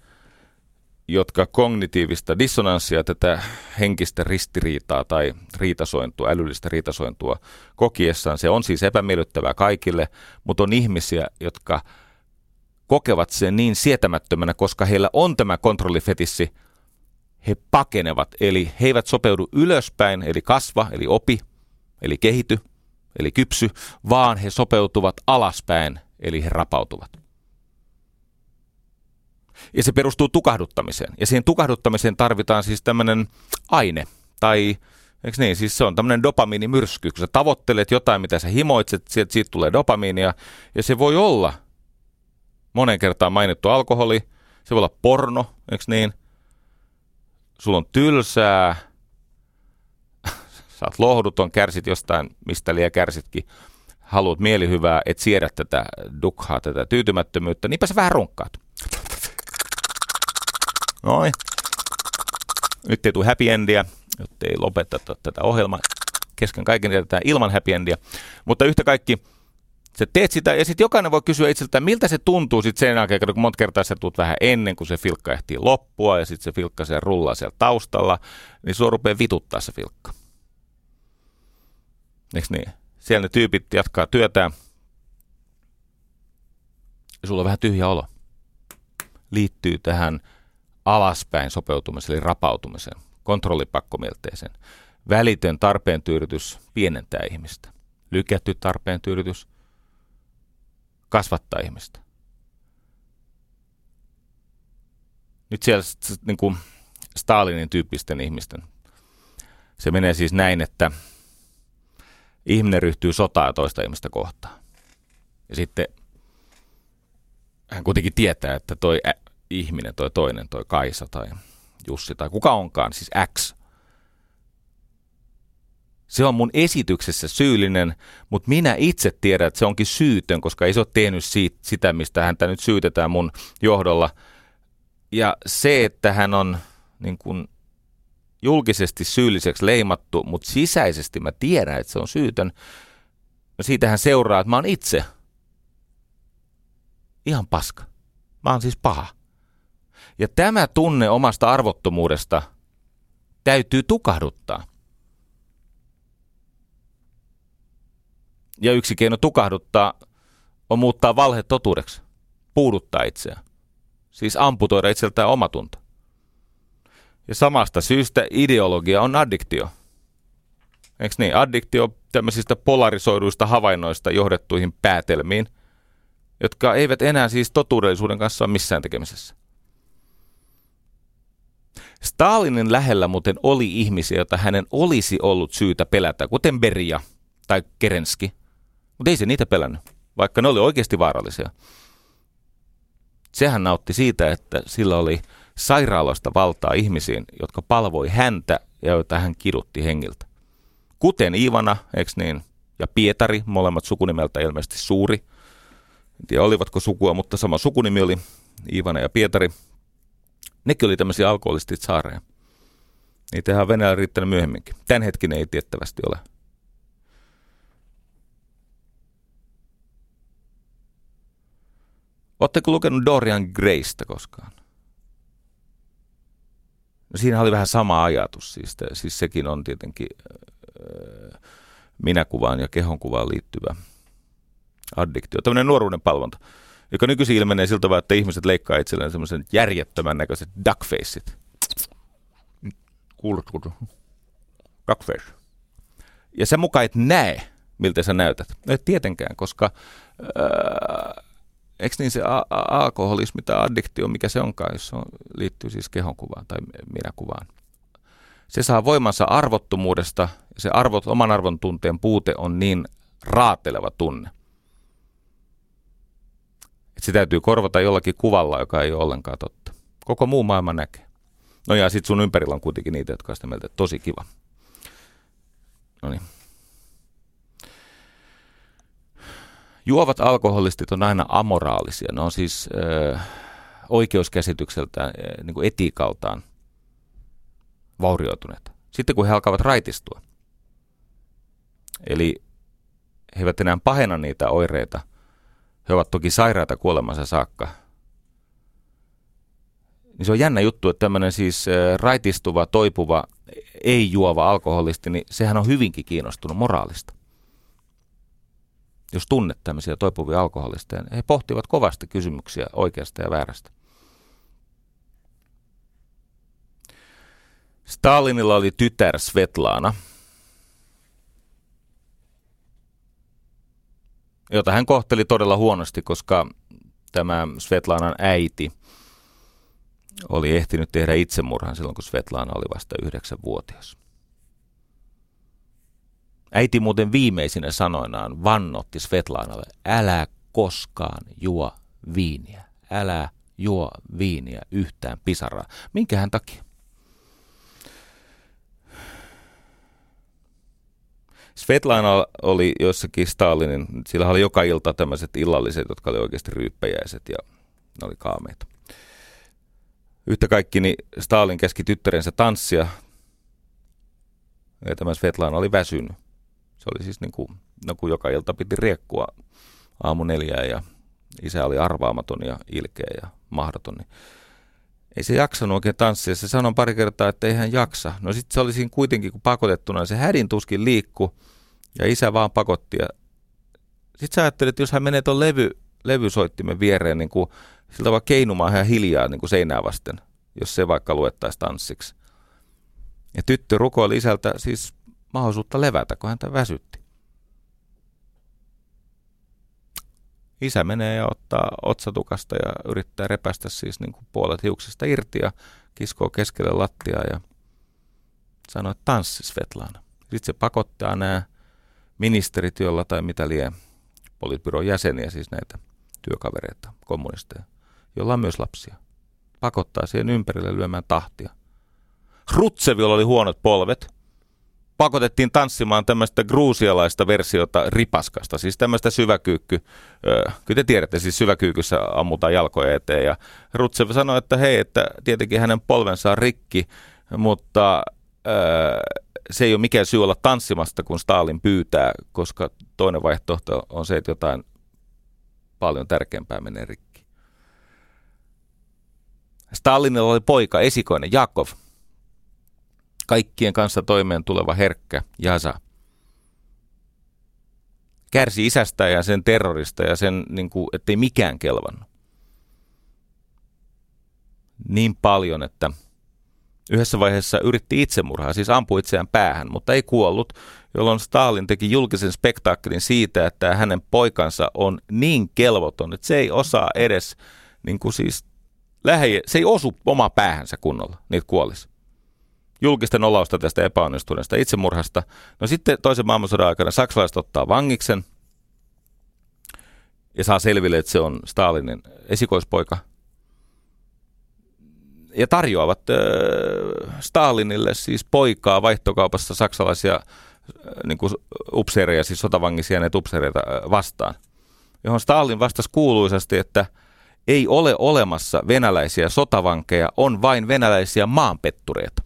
[SPEAKER 2] jotka kognitiivista dissonanssia, tätä henkistä ristiriitaa tai riitasointua, älyllistä riitasointua kokiessaan, se on siis epämiellyttävää kaikille, mutta on ihmisiä, jotka kokevat sen niin sietämättömänä, koska heillä on tämä kontrollifetissi, he pakenevat, eli he eivät sopeudu ylöspäin, eli kasva, eli opi, eli kehity, eli kypsy, vaan he sopeutuvat alaspäin, eli he rapautuvat. Ja se perustuu tukahduttamiseen. Ja siihen tukahduttamiseen tarvitaan siis tämmöinen aine, tai Eikö niin? Siis se on tämmöinen dopamiinimyrsky. Kun sä tavoittelet jotain, mitä sä himoitset, sieltä siitä tulee dopamiinia. Ja se voi olla monen kertaan mainittu alkoholi, se voi olla porno, eikö niin? sulla on tylsää, sä oot lohduton, kärsit jostain, mistä liian kärsitkin, haluat mielihyvää, et siedä tätä dukhaa, tätä tyytymättömyyttä, niinpä sä vähän runkkaat. Noin. Nyt ei tule happy endia, jotta ei lopeteta tätä ohjelmaa. Kesken kaiken jätetään ilman happy endia. Mutta yhtä kaikki, Sä teet sitä ja sitten jokainen voi kysyä itseltään, miltä se tuntuu sitten sen jälkeen, kun monta kertaa sä tuut vähän ennen kuin se filkka ehtii loppua ja sitten se filkka siellä rullaa siellä taustalla, niin sua rupeaa vituttaa se filkka. Eiks niin? Siellä ne tyypit jatkaa työtään ja sulla on vähän tyhjä olo. Liittyy tähän alaspäin sopeutumiseen, eli rapautumiseen, kontrollipakkomielteeseen. Välitön tarpeen tyydytys pienentää ihmistä. Lykätty tarpeen tyydytys kasvattaa ihmistä. Nyt siellä niin kuin Stalinin tyyppisten ihmisten, se menee siis näin, että ihminen ryhtyy sotaa toista ihmistä kohtaan. Ja sitten hän kuitenkin tietää, että toi ihminen, toi toinen, toi Kaisa tai Jussi tai kuka onkaan, siis X, se on mun esityksessä syyllinen, mutta minä itse tiedän, että se onkin syytön, koska ei se ole tehnyt siitä, sitä, mistä häntä nyt syytetään mun johdolla. Ja se, että hän on niin kuin julkisesti syylliseksi leimattu, mutta sisäisesti mä tiedän, että se on syytön. No siitähän seuraa, että mä oon itse ihan paska. Mä oon siis paha. Ja tämä tunne omasta arvottomuudesta täytyy tukahduttaa. Ja yksi keino tukahduttaa on muuttaa valhe totuudeksi, puuduttaa itseään. Siis amputoida itseltään omatunto. Ja samasta syystä ideologia on addiktio. Eikö niin? Addiktio tämmöisistä polarisoiduista havainnoista johdettuihin päätelmiin, jotka eivät enää siis totuudellisuuden kanssa ole missään tekemisessä. Stalinin lähellä muuten oli ihmisiä, joita hänen olisi ollut syytä pelätä, kuten Beria tai Kerenski – mutta ei se niitä pelännyt, vaikka ne oli oikeasti vaarallisia. Sehän nautti siitä, että sillä oli sairaalasta valtaa ihmisiin, jotka palvoi häntä ja joita hän kidutti hengiltä. Kuten Ivana, eikö niin, ja Pietari, molemmat sukunimeltä ilmeisesti suuri. En tiedä olivatko sukua, mutta sama sukunimi oli Ivana ja Pietari. Nekin oli tämmöisiä alkoholistit saareja. Niitä on Venäjällä riittänyt myöhemminkin. Tämän hetkin ei tiettävästi ole. Oletteko lukenut Dorian Graysta koskaan? No siinä oli vähän sama ajatus. Siis, siis sekin on tietenkin äh, minäkuvaan ja kehonkuvaan liittyvä addiktio. Tämmöinen nuoruuden palvonta, joka nykyisin ilmenee siltä vaan, että ihmiset leikkaa itselleen semmoisen järjettömän näköiset duckfaceit. Kuuletko? Duckface. Ja se mukaan et näe, miltä sä näytät. No et tietenkään, koska äh, eikö niin se a- a- alkoholismi tai addiktio, mikä se onkaan, jos se on, liittyy siis kehonkuvaan tai minäkuvaan. Se saa voimansa arvottomuudesta ja se arvot, oman arvon tunteen puute on niin raateleva tunne. Että se täytyy korvata jollakin kuvalla, joka ei ole ollenkaan totta. Koko muu maailma näkee. No ja sitten sun ympärillä on kuitenkin niitä, jotka on sitä mieltä, että tosi kiva. No niin. Juovat alkoholistit on aina amoraalisia. Ne on siis ö, oikeuskäsitykseltään, niin kuin etiikaltaan vaurioituneet. Sitten kun he alkavat raitistua, eli he eivät enää pahenna niitä oireita, he ovat toki sairaita kuolemansa saakka, niin se on jännä juttu, että tämmöinen siis raitistuva, toipuva, ei juova alkoholisti, niin sehän on hyvinkin kiinnostunut moraalista. Jos tunnet tämmöisiä toipuvia alkoholisteja, he pohtivat kovasti kysymyksiä oikeasta ja väärästä. Stalinilla oli tytär Svetlana, jota hän kohteli todella huonosti, koska tämä Svetlanan äiti oli ehtinyt tehdä itsemurhan silloin, kun Svetlana oli vasta yhdeksänvuotias. Äiti muuten viimeisinä sanoinaan vannotti Svetlanalle, älä koskaan juo viiniä. Älä juo viiniä yhtään pisaraa. Minkähän takia? Svetlana oli jossakin Stalinin, sillä oli joka ilta tämmöiset illalliset, jotka oli oikeasti ryyppäjäiset ja ne oli kaameita. Yhtä kaikki niin Stalin keski tyttärensä tanssia ja tämä Svetlana oli väsynyt. Se oli siis niin kuin, no kun joka ilta piti riekkua aamu neljää ja isä oli arvaamaton ja ilkeä ja mahdoton, niin ei se jaksanut oikein tanssia. Se sanoi pari kertaa, että ei hän jaksa. No sitten se oli siinä kuitenkin, kun pakotettuna, se hädin tuskin liikku ja isä vaan pakotti. Ja sitten sä ajattelit, että jos hän menee tuon levy, levysoittimen viereen niin kuin, siltä vaan keinumaan ihan hiljaa niin kuin seinää vasten, jos se vaikka luettaisi tanssiksi. Ja tyttö rukoili isältä siis mahdollisuutta levätä, kun häntä väsytti. Isä menee ja ottaa otsatukasta ja yrittää repästä siis niin kuin puolet hiuksesta irti ja kiskoo keskelle lattiaa ja sanoo, että tanssi Svetlana. Sitten se pakottaa nämä ministerityöllä tai mitä lie, politbyron jäseniä, siis näitä työkavereita, kommunisteja, joilla on myös lapsia. Pakottaa siihen ympärille lyömään tahtia. Hrutsevilla oli huonot polvet, pakotettiin tanssimaan tämmöistä gruusialaista versiota ripaskasta, siis tämmöistä syväkyykky, kyllä te tiedätte, siis syväkyykyssä ammutaan jalkoja eteen ja Rutsev sanoi, että hei, että tietenkin hänen polvensa on rikki, mutta se ei ole mikään syy olla tanssimasta, kun Stalin pyytää, koska toinen vaihtoehto on se, että jotain paljon tärkeämpää menee rikki. Stalinilla oli poika, esikoinen Jakov, kaikkien kanssa toimeen tuleva herkkä Jasa kärsi isästä ja sen terrorista ja sen, niin kuin, ettei mikään kelvannut. Niin paljon, että yhdessä vaiheessa yritti itsemurhaa, siis ampui itseään päähän, mutta ei kuollut, jolloin Stalin teki julkisen spektaakkelin siitä, että hänen poikansa on niin kelvoton, että se ei osaa edes, niin kuin siis, lähe, se ei osu oma päähänsä kunnolla, niitä kuolisi julkisten olausta tästä epäonnistuneesta itsemurhasta. No sitten toisen maailmansodan aikana saksalaiset ottaa vangiksen ja saa selville, että se on Stalinin esikoispoika. Ja tarjoavat äh, Stalinille siis poikaa vaihtokaupassa saksalaisia äh, niin kuin upseereja, siis sotavangisia näitä upseereita äh, vastaan. Johon Stalin vastasi kuuluisasti, että ei ole olemassa venäläisiä sotavankeja, on vain venäläisiä maanpettureita.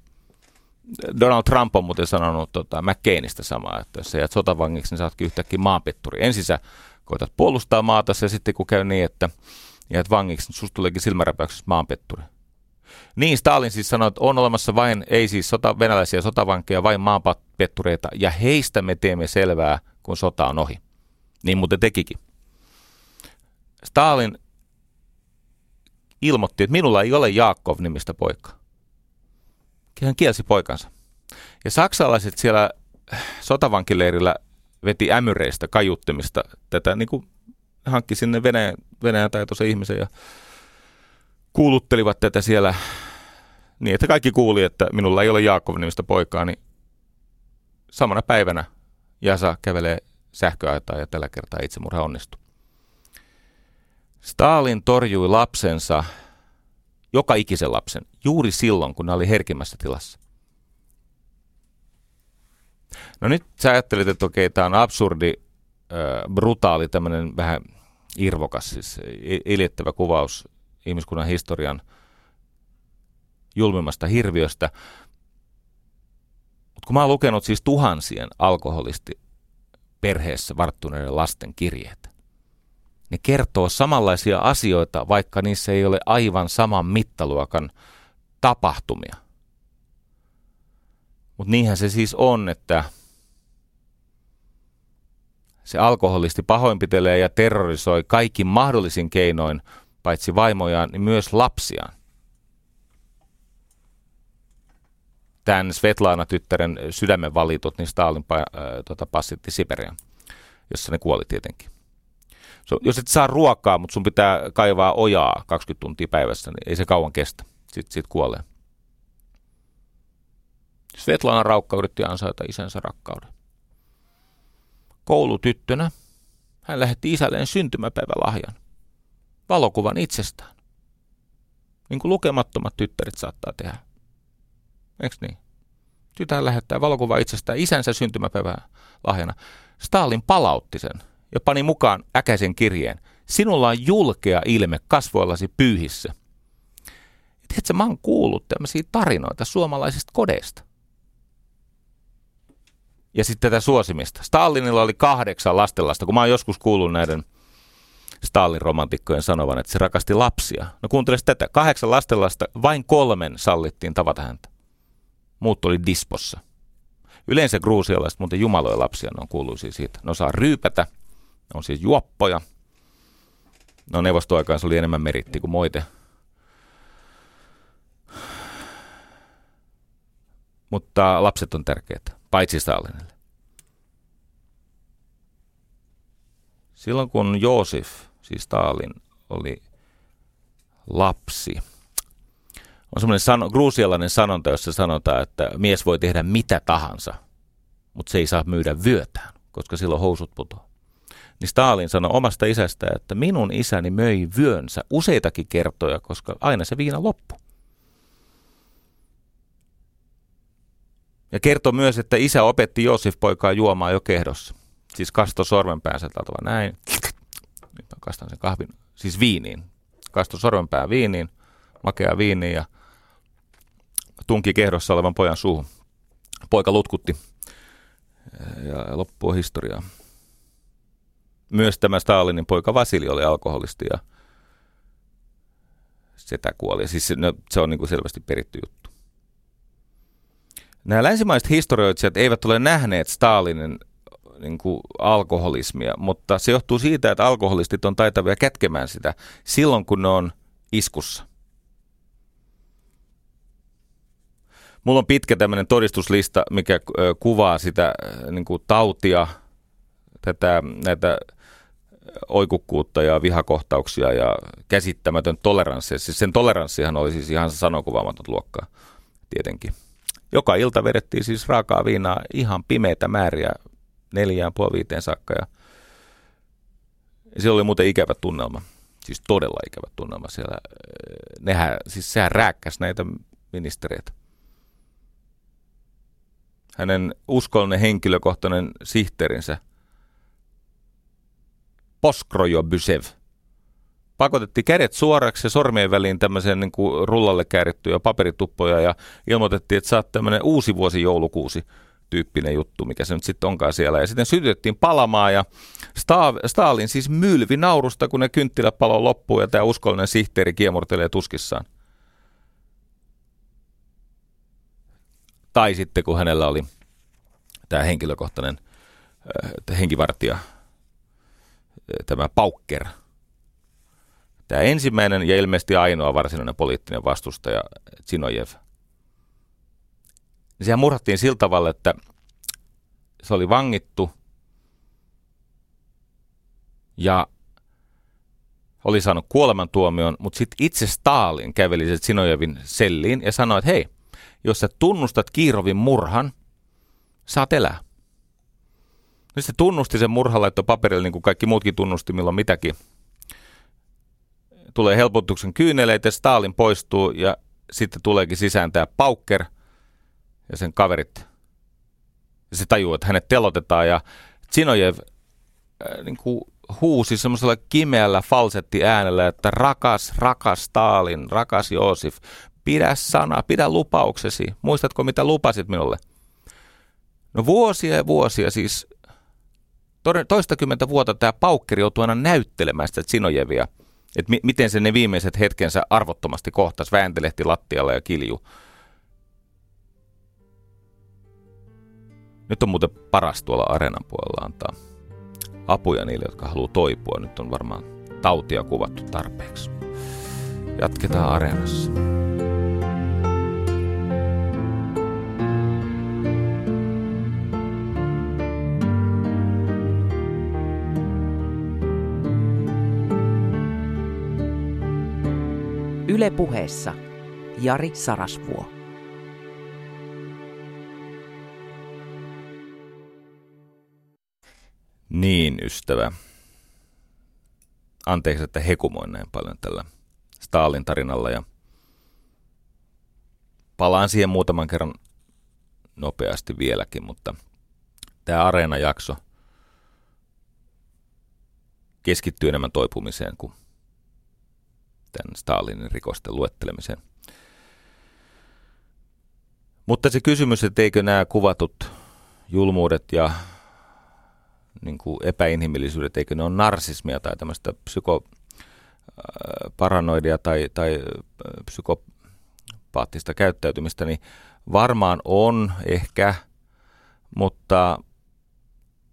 [SPEAKER 2] Donald Trump on muuten sanonut tota, McCainista samaa, että jos sä jäät sotavangiksi, niin sä ootkin yhtäkkiä maanpetturi. Ensin sä koetat puolustaa maata ja sitten kun käy niin, että jäät vangiksi, niin susta tuleekin silmäräpäyksessä maanpetturi. Niin, Stalin siis sanoi, että on olemassa vain, ei siis sota, venäläisiä sotavankeja, vain maanpettureita, ja heistä me teemme selvää, kun sota on ohi. Niin muuten tekikin. Stalin ilmoitti, että minulla ei ole Jaakov-nimistä poikaa. Hän kielsi poikansa. Ja saksalaiset siellä sotavankileirillä veti ämyreistä kajuttimista tätä, niin kuin hankki sinne Venäjän, Venäjän taitoisen ihmisen ja kuuluttelivat tätä siellä niin, että kaikki kuuli, että minulla ei ole Jaakov-nimistä poikaa, niin samana päivänä Jasa kävelee sähköaitaa ja tällä kertaa itsemurha onnistui. Stalin torjui lapsensa, joka ikisen lapsen, juuri silloin, kun ne oli herkimmässä tilassa. No nyt sä ajattelit, että okei, tämä on absurdi, brutaali, tämmöinen vähän irvokas, siis iljettävä kuvaus ihmiskunnan historian julmimmasta hirviöstä. Mutta kun mä oon lukenut siis tuhansien alkoholisti perheessä varttuneiden lasten kirjeet, ne kertoo samanlaisia asioita, vaikka niissä ei ole aivan saman mittaluokan tapahtumia. Mutta niinhän se siis on, että se alkoholisti pahoinpitelee ja terrorisoi kaikki mahdollisin keinoin, paitsi vaimojaan, niin myös lapsiaan. Tämän Svetlana-tyttären sydämen valitut, niin Stalin äh, tota, passitti Siberian, jossa ne kuoli tietenkin. So, jos et saa ruokaa, mutta sun pitää kaivaa ojaa 20 tuntia päivässä, niin ei se kauan kestä. Sitten sit kuolee. Svetlana Raukka yritti ansaita isänsä rakkauden. Koulutyttönä hän lähetti isälleen syntymäpäivälahjan. Valokuvan itsestään. Niin kuin lukemattomat tyttäret saattaa tehdä. Eikö niin? Tytär lähettää valokuva itsestään isänsä syntymäpäivää lahjana. Stalin palautti sen ja pani mukaan äkäisen kirjeen. Sinulla on julkea ilme kasvoillasi pyyhissä. Tiedätkö, mä oon kuullut tämmöisiä tarinoita suomalaisista kodeista. Ja sitten tätä suosimista. Stalinilla oli kahdeksan lastenlasta, kun mä oon joskus kuullut näiden Stalin romantikkojen sanovan, että se rakasti lapsia. No kuunteles tätä. Kahdeksan lastenlasta, vain kolmen sallittiin tavata häntä. Muut oli dispossa. Yleensä gruusialaiset muuten jumaloja lapsia, ne on kuuluisia siitä. Ne osaa ryypätä, ne on siis juoppoja. No neuvostoaikaan se oli enemmän meritti kuin moite. Mutta lapset on tärkeitä, paitsi Stalinille. Silloin kun Joosif, siis Stalin, oli lapsi, on semmoinen sano, gruusialainen sanonta, jossa sanotaan, että mies voi tehdä mitä tahansa, mutta se ei saa myydä vyötään, koska silloin housut putoaa. Niin Stalin sanoi omasta isästä, että minun isäni möi vyönsä useitakin kertoja, koska aina se viina loppu. Ja kertoi myös, että isä opetti Josif poikaa juomaan jo kehdossa. Siis kasto sormenpäänsä tältä näin. Nyt mä kastan sen kahvin, siis viiniin. Kasto sormenpää viiniin, makea viiniin ja tunki kehdossa olevan pojan suuhun. Poika lutkutti ja loppuu historiaa. Myös tämä Stalinin poika Vasili oli alkoholisti ja setä kuoli. Siis se, no, se on niin kuin selvästi peritty juttu. Nämä länsimaiset historioitsijat eivät ole nähneet Stalinin niin kuin alkoholismia, mutta se johtuu siitä, että alkoholistit on taitavia kätkemään sitä silloin, kun ne on iskussa. Mulla on pitkä tämmöinen todistuslista, mikä kuvaa sitä niin kuin tautia, tätä, näitä oikukkuutta ja vihakohtauksia ja käsittämätön toleranssi. Siis sen toleranssihan oli siis ihan sanokuvaamaton luokkaa, tietenkin. Joka ilta vedettiin siis raakaa viinaa ihan pimeitä määriä neljään, puoli viiteen saakka. Ja, ja siellä oli muuten ikävä tunnelma, siis todella ikävä tunnelma siellä. Nehän, siis sehän rääkkäs näitä ministereitä. Hänen uskollinen henkilökohtainen sihteerinsä – Bysev. Pakotettiin kädet suoraksi ja sormien väliin tämmöiseen niin kuin rullalle käärittyjä paperituppoja ja ilmoitettiin, että saat tämmöinen uusi vuosi joulukuusi tyyppinen juttu, mikä se nyt sitten onkaan siellä. Ja sitten sytytettiin palamaan ja Stalin siis mylvi naurusta, kun ne kynttiläpalo loppuu ja tämä uskollinen sihteeri kiemurtelee tuskissaan. Tai sitten kun hänellä oli tämä henkilökohtainen äh, henkivartija, äh, tämä Paukker. Tämä ensimmäinen ja ilmeisesti ainoa varsinainen poliittinen vastustaja, Zinojev. Sehän murhattiin sillä tavalla, että se oli vangittu ja oli saanut kuolemantuomion, mutta sitten itse Stalin käveli Sinojevin selliin ja sanoi, että hei, jos sä tunnustat Kiirovin murhan, saat elää. Nyt se tunnusti sen murhanlaitto paperille, niin kuin kaikki muutkin tunnusti milloin mitäkin. Tulee helpotuksen kyyneleitä, Stalin poistuu ja sitten tuleekin sisään tämä Pauker ja sen kaverit. Ja se tajuu, että hänet telotetaan ja Zinojev äh, niin kuin huusi semmoisella kimeällä falsetti äänellä, että rakas, rakas Stalin, rakas Joosif, pidä sana, pidä lupauksesi. Muistatko, mitä lupasit minulle? No vuosia ja vuosia, siis toistakymmentä vuotta tämä paukkeri joutui aina näyttelemään sitä Sinojevia, että mi- miten se ne viimeiset hetkensä arvottomasti kohtas, vääntelehti lattialla ja kilju. Nyt on muuten paras tuolla areenan puolella antaa apuja niille, jotka haluaa toipua. Nyt on varmaan tautia kuvattu tarpeeksi. Jatketaan areenassa.
[SPEAKER 1] Yle puheessa Jari Sarasvuo.
[SPEAKER 2] Niin, ystävä. Anteeksi, että hekumoin näin paljon tällä Stalin tarinalla ja palaan siihen muutaman kerran nopeasti vieläkin, mutta tämä Areena-jakso keskittyy enemmän toipumiseen kuin tämän Stalinin rikosten luettelemiseen. Mutta se kysymys, että eikö nämä kuvatut julmuudet ja niin kuin epäinhimillisyydet, eikö ne ole narsismia tai tämmöistä psykoparanoidia tai, tai psykopaattista käyttäytymistä, niin varmaan on ehkä, mutta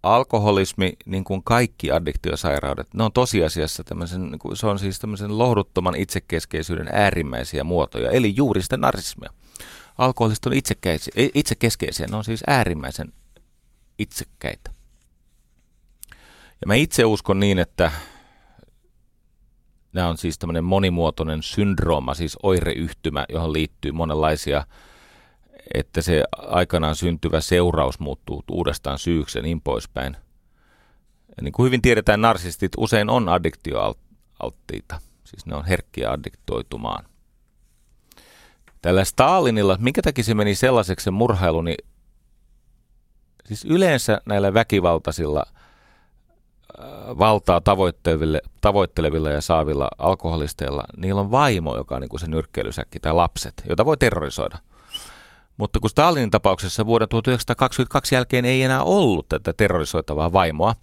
[SPEAKER 2] alkoholismi, niin kuin kaikki addiktiosairaudet, ne on tosiasiassa tämmöisen, niin kuin, se on siis tämmöisen lohduttoman itsekeskeisyyden äärimmäisiä muotoja, eli juuri sitä narsismia. Alkoholistit on itsekeskeisiä, ne on siis äärimmäisen itsekkäitä. Ja mä itse uskon niin, että nämä on siis tämmöinen monimuotoinen syndrooma, siis oireyhtymä, johon liittyy monenlaisia, että se aikanaan syntyvä seuraus muuttuu uudestaan syyksi ja niin poispäin. Ja niin kuin hyvin tiedetään, narsistit usein on addiktioalttiita, siis ne on herkkiä addiktoitumaan. Tällä Stalinilla, minkä takia se meni sellaiseksi se murhailu, niin siis yleensä näillä väkivaltaisilla – valtaa tavoitteleville, tavoittelevilla ja saavilla alkoholisteilla, niillä on vaimo, joka on niin kuin se nyrkkeilysäkki, tai lapset, jota voi terrorisoida. Mutta kun Stalinin tapauksessa vuoden 1922 jälkeen ei enää ollut tätä terrorisoitavaa vaimoa,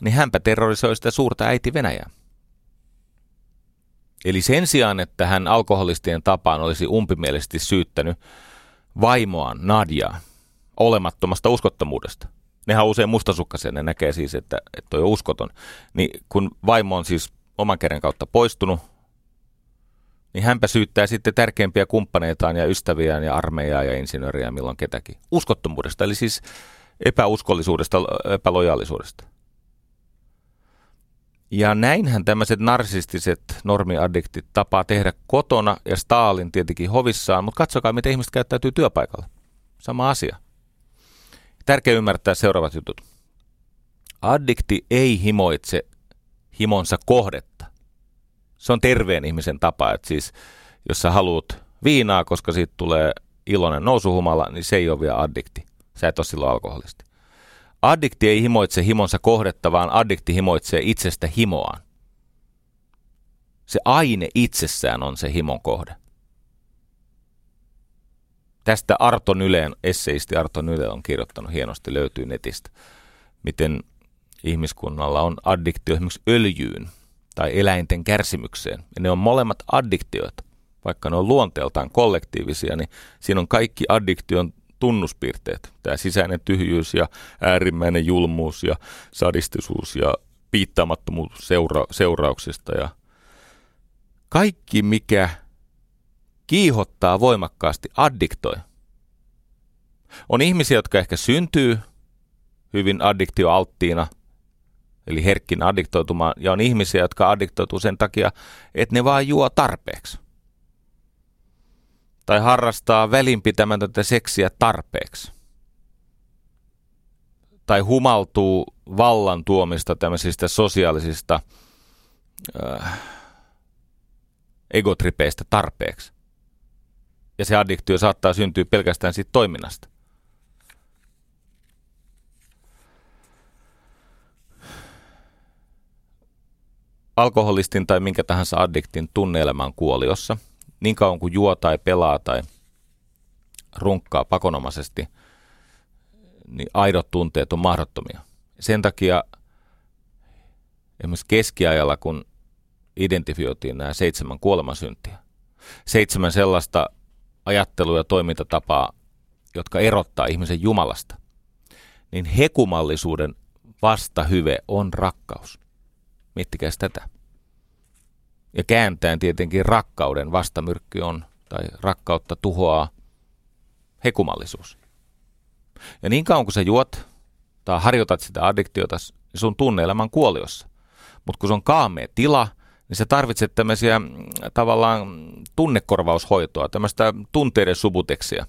[SPEAKER 2] niin hänpä terrorisoi sitä suurta äiti Venäjää. Eli sen sijaan, että hän alkoholistien tapaan olisi umpimielisesti syyttänyt vaimoaan Nadiaa olemattomasta uskottomuudesta – nehän on usein mustasukkaisia, ne näkee siis, että, että on uskoton. Niin kun vaimo on siis oman kerran kautta poistunut, niin hänpä syyttää sitten tärkeimpiä kumppaneitaan ja ystäviään ja armeijaa ja insinööriä milloin ketäkin. Uskottomuudesta, eli siis epäuskollisuudesta, epälojaalisuudesta. Ja näinhän tämmöiset narsistiset normiaddiktit tapaa tehdä kotona ja Stalin tietenkin hovissaan, mutta katsokaa, miten ihmiset käyttäytyy työpaikalla. Sama asia. Tärkeä ymmärtää seuraavat jutut. Addikti ei himoitse himonsa kohdetta. Se on terveen ihmisen tapa, että siis jos sä haluat viinaa, koska siitä tulee iloinen nousuhumala, niin se ei ole vielä addikti. Sä et ole silloin alkoholisti. Addikti ei himoitse himonsa kohdetta, vaan addikti himoitsee itsestä himoaan. Se aine itsessään on se himon kohde. Tästä Arto Nyleen, esseisti Arto Nyle on kirjoittanut hienosti, löytyy netistä, miten ihmiskunnalla on addiktio esimerkiksi öljyyn tai eläinten kärsimykseen. Ja ne on molemmat addiktioita. Vaikka ne on luonteeltaan kollektiivisia, niin siinä on kaikki addiktion tunnuspiirteet. Tämä sisäinen tyhjyys ja äärimmäinen julmuus ja sadistisuus ja piittaamattomuus seura- seurauksista ja kaikki, mikä kiihottaa voimakkaasti, addiktoi. On ihmisiä, jotka ehkä syntyy hyvin addiktioalttiina, eli herkkin addiktoitumaan, ja on ihmisiä, jotka addiktoituu sen takia, että ne vaan juo tarpeeksi. Tai harrastaa välinpitämätöntä seksiä tarpeeksi. Tai humaltuu vallan tuomista tämmöisistä sosiaalisista äh, egotripeistä tarpeeksi. Ja se addiktio saattaa syntyä pelkästään siitä toiminnasta. Alkoholistin tai minkä tahansa addiktin tunneelämä on kuoliossa. Niin kauan kuin juo tai pelaa tai runkkaa pakonomaisesti, niin aidot tunteet on mahdottomia. Sen takia esimerkiksi keskiajalla, kun identifioitiin nämä seitsemän kuolemansyntiä, seitsemän sellaista ajattelu- ja toimintatapaa, jotka erottaa ihmisen Jumalasta, niin hekumallisuuden vastahyve on rakkaus. Miettikää tätä. Ja kääntäen tietenkin rakkauden vastamyrkky on, tai rakkautta tuhoaa hekumallisuus. Ja niin kauan kuin sä juot tai harjoitat sitä addiktiota, sun tunneelämän kuoliossa. Mutta kun se on kaamea tila, niin sä tarvitset tämmöisiä mm, tavallaan tunnekorvaushoitoa, tämmöistä tunteiden subuteksia.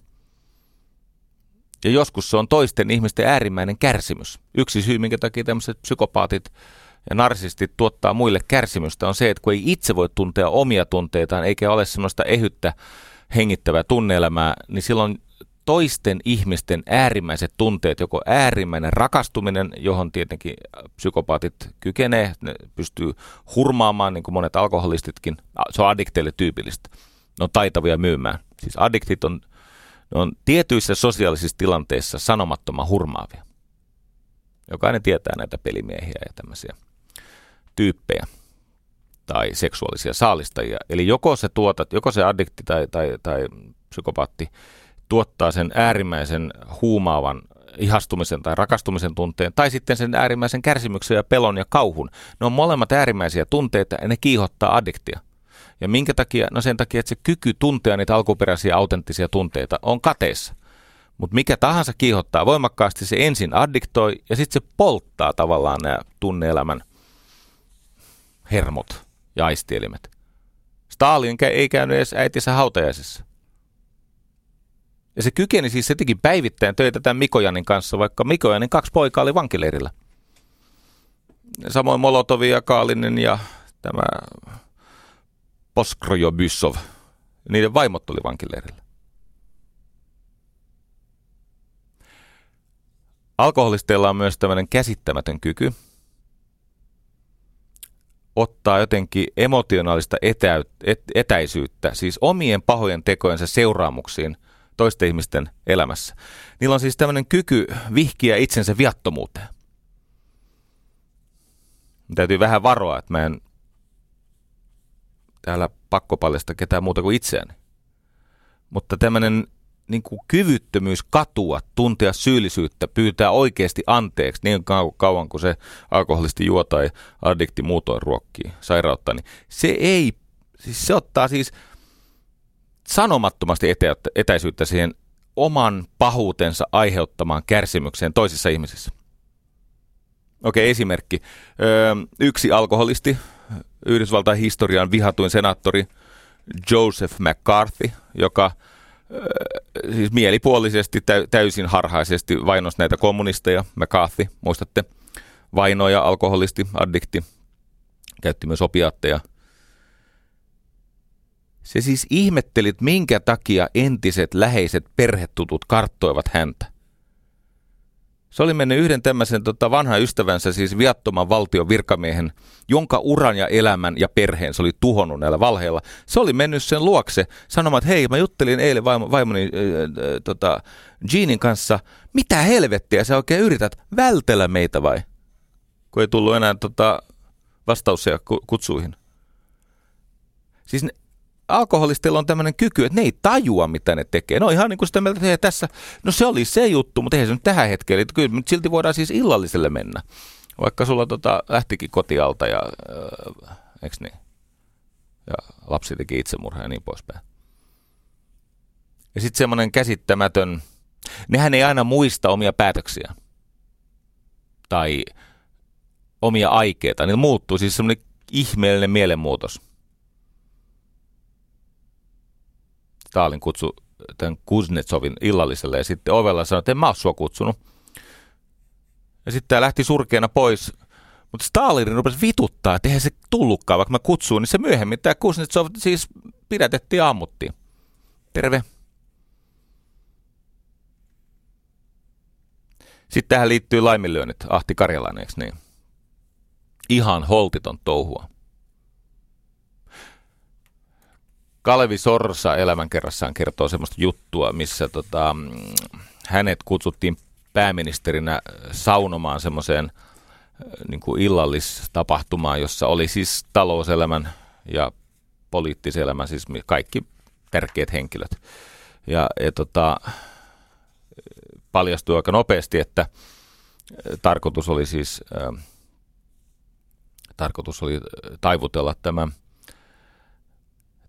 [SPEAKER 2] Ja joskus se on toisten ihmisten äärimmäinen kärsimys. Yksi syy, minkä takia tämmöiset psykopaatit ja narsistit tuottaa muille kärsimystä, on se, että kun ei itse voi tuntea omia tunteitaan, eikä ole semmoista ehyttä hengittävää tunneelämää, niin silloin toisten ihmisten äärimmäiset tunteet, joko äärimmäinen rakastuminen, johon tietenkin psykopaatit kykenee, ne pystyy hurmaamaan, niin kuin monet alkoholistitkin, se on addikteille tyypillistä. Ne on taitavia myymään. Siis addiktit on, ne on tietyissä sosiaalisissa tilanteissa sanomattoman hurmaavia. Jokainen tietää näitä pelimiehiä ja tämmöisiä tyyppejä tai seksuaalisia saalistajia. Eli joko se tuotat, joko se addikti tai, tai, tai psykopaatti tuottaa sen äärimmäisen huumaavan ihastumisen tai rakastumisen tunteen, tai sitten sen äärimmäisen kärsimyksen ja pelon ja kauhun. Ne on molemmat äärimmäisiä tunteita ja ne kiihottaa addiktia. Ja minkä takia? No sen takia, että se kyky tuntea niitä alkuperäisiä autenttisia tunteita on kateessa. Mutta mikä tahansa kiihottaa voimakkaasti, se ensin addiktoi ja sitten se polttaa tavallaan nämä tunneelämän hermot ja aistielimet. Stalin ei käynyt edes äitinsä hautajaisessa. Ja se kykeni siis, se teki päivittäin töitä tämän Mikojanin kanssa, vaikka Mikojanin kaksi poikaa oli vankileirillä. Samoin Molotovi ja Kaalinen ja tämä Poskrojobysov. Niiden vaimot oli vankileirillä. Alkoholisteilla on myös tämmöinen käsittämätön kyky ottaa jotenkin emotionaalista etä, et, etäisyyttä, siis omien pahojen tekojensa seuraamuksiin – toisten ihmisten elämässä. Niillä on siis tämmöinen kyky vihkiä itsensä viattomuuteen. Täytyy vähän varoa, että mä en täällä pakkopaljasta ketään muuta kuin itseäni. Mutta tämmöinen niin kuin kyvyttömyys katua, tuntea syyllisyyttä, pyytää oikeasti anteeksi niin kauan kuin se alkoholisti juo tai addikti muutoin ruokkii sairautta, niin se ei, siis se ottaa siis sanomattomasti etä, etäisyyttä siihen oman pahuutensa aiheuttamaan kärsimykseen toisissa ihmisissä. Okei, esimerkki. Öö, yksi alkoholisti, Yhdysvaltain historian vihatuin senaattori Joseph McCarthy, joka öö, siis mielipuolisesti täysin harhaisesti vainosi näitä kommunisteja. McCarthy, muistatte, vainoja, alkoholisti, addikti, käytti myös opiaatteja – se siis ihmetteli, minkä takia entiset läheiset perhetutut karttoivat häntä. Se oli mennyt yhden tämmöisen tota, vanhan ystävänsä, siis viattoman valtion virkamiehen, jonka uran ja elämän ja perheen se oli tuhonnut näillä valheilla. Se oli mennyt sen luokse sanomaan, että hei, mä juttelin eilen vaimo, vaimoni äh, äh, tota, Jeanin kanssa. Mitä helvettiä sä oikein yrität vältellä meitä vai? Kun ei tullut enää tota, vastauksia kutsuihin. Siis ne, alkoholistilla on tämmöinen kyky, että ne ei tajua, mitä ne tekee. No ihan niin kuin sitä mieltä, että tässä, no se oli se juttu, mutta eihän se nyt tähän hetkeen. Eli kyllä mutta silti voidaan siis illalliselle mennä. Vaikka sulla tota, lähtikin kotialta ja, äh, eikö niin? Ja lapsi teki itsemurhaa ja niin poispäin. Ja sitten semmoinen käsittämätön, nehän ei aina muista omia päätöksiä. Tai omia aikeita. Niillä muuttuu siis semmoinen ihmeellinen mielenmuutos. Stalin kutsu tämän Kuznetsovin illalliselle ja sitten ovella sanoi, että en mä ole sua kutsunut. Ja sitten tämä lähti surkeana pois. Mutta Stalin rupesi vituttaa, että eihän se tullutkaan, vaikka mä kutsuin, niin se myöhemmin tämä Kuznetsov siis pidätettiin ja ammuttiin. Terve. Sitten tähän liittyy laiminlyönnit, Ahti Karjalainen, eikö niin? Ihan holtiton touhua. Kalevi Sorsa elämänkerrassaan kertoo semmoista juttua, missä tota, hänet kutsuttiin pääministerinä saunomaan semmoiseen äh, niin kuin illallistapahtumaan, jossa oli siis talouselämän ja poliittisen elämän, siis kaikki tärkeät henkilöt. Ja, ja tota, paljastui aika nopeasti, että äh, tarkoitus oli siis, äh, tarkoitus oli taivutella tämä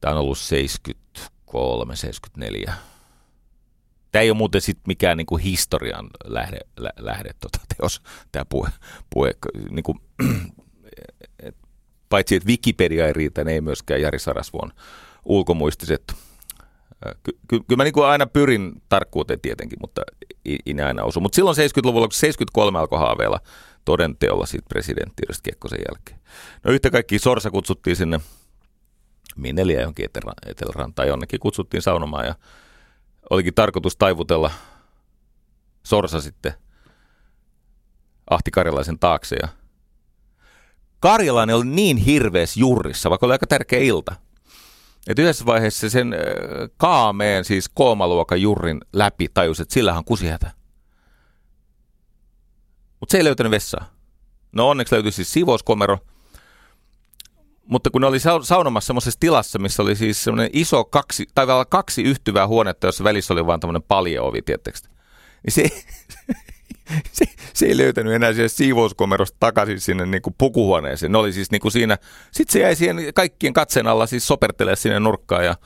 [SPEAKER 2] Tämä on ollut 73, 74. Tämä ei ole muuten sit mikään niin kuin historian lähde, lä, lähde tota, teos, tämä puhe. puhe niin kuin, et, paitsi että Wikipedia ei riitä, niin ei myöskään Jari Sarasvuon ulkomuistiset. Ky- ky- mä niin kuin aina pyrin tarkkuuteen tietenkin, mutta ei, ei aina osu. Mutta silloin 70-luvulla, kun 73 alkoi haaveilla todenteolla siitä presidenttiydestä Kekkosen jälkeen. No yhtä kaikki Sorsa kutsuttiin sinne Minneliä johonkin Etelärantaan jonnekin kutsuttiin saunomaan ja olikin tarkoitus taivutella Sorsa sitten Ahti Karjalaisen taakse ja Karjalainen oli niin hirveässä jurrissa, vaikka oli aika tärkeä ilta. että yhdessä vaiheessa sen kaameen, siis koomaluokan jurrin läpi tajusi, että sillähän on kusihätä. Mutta se ei löytänyt vessaa. No onneksi löytyi siis siivouskomero – mutta kun ne oli saunomassa semmoisessa tilassa, missä oli siis semmoinen iso kaksi, tai kaksi yhtyvää huonetta, jossa välissä oli vain tämmöinen paljeovi, tiettekö niin se, se, se, ei löytänyt enää siellä siivouskomerosta takaisin sinne niin kuin pukuhuoneeseen. Ne oli siis niin kuin siinä, sitten se jäi siihen kaikkien katseen alla siis sopertelee sinne nurkkaan ja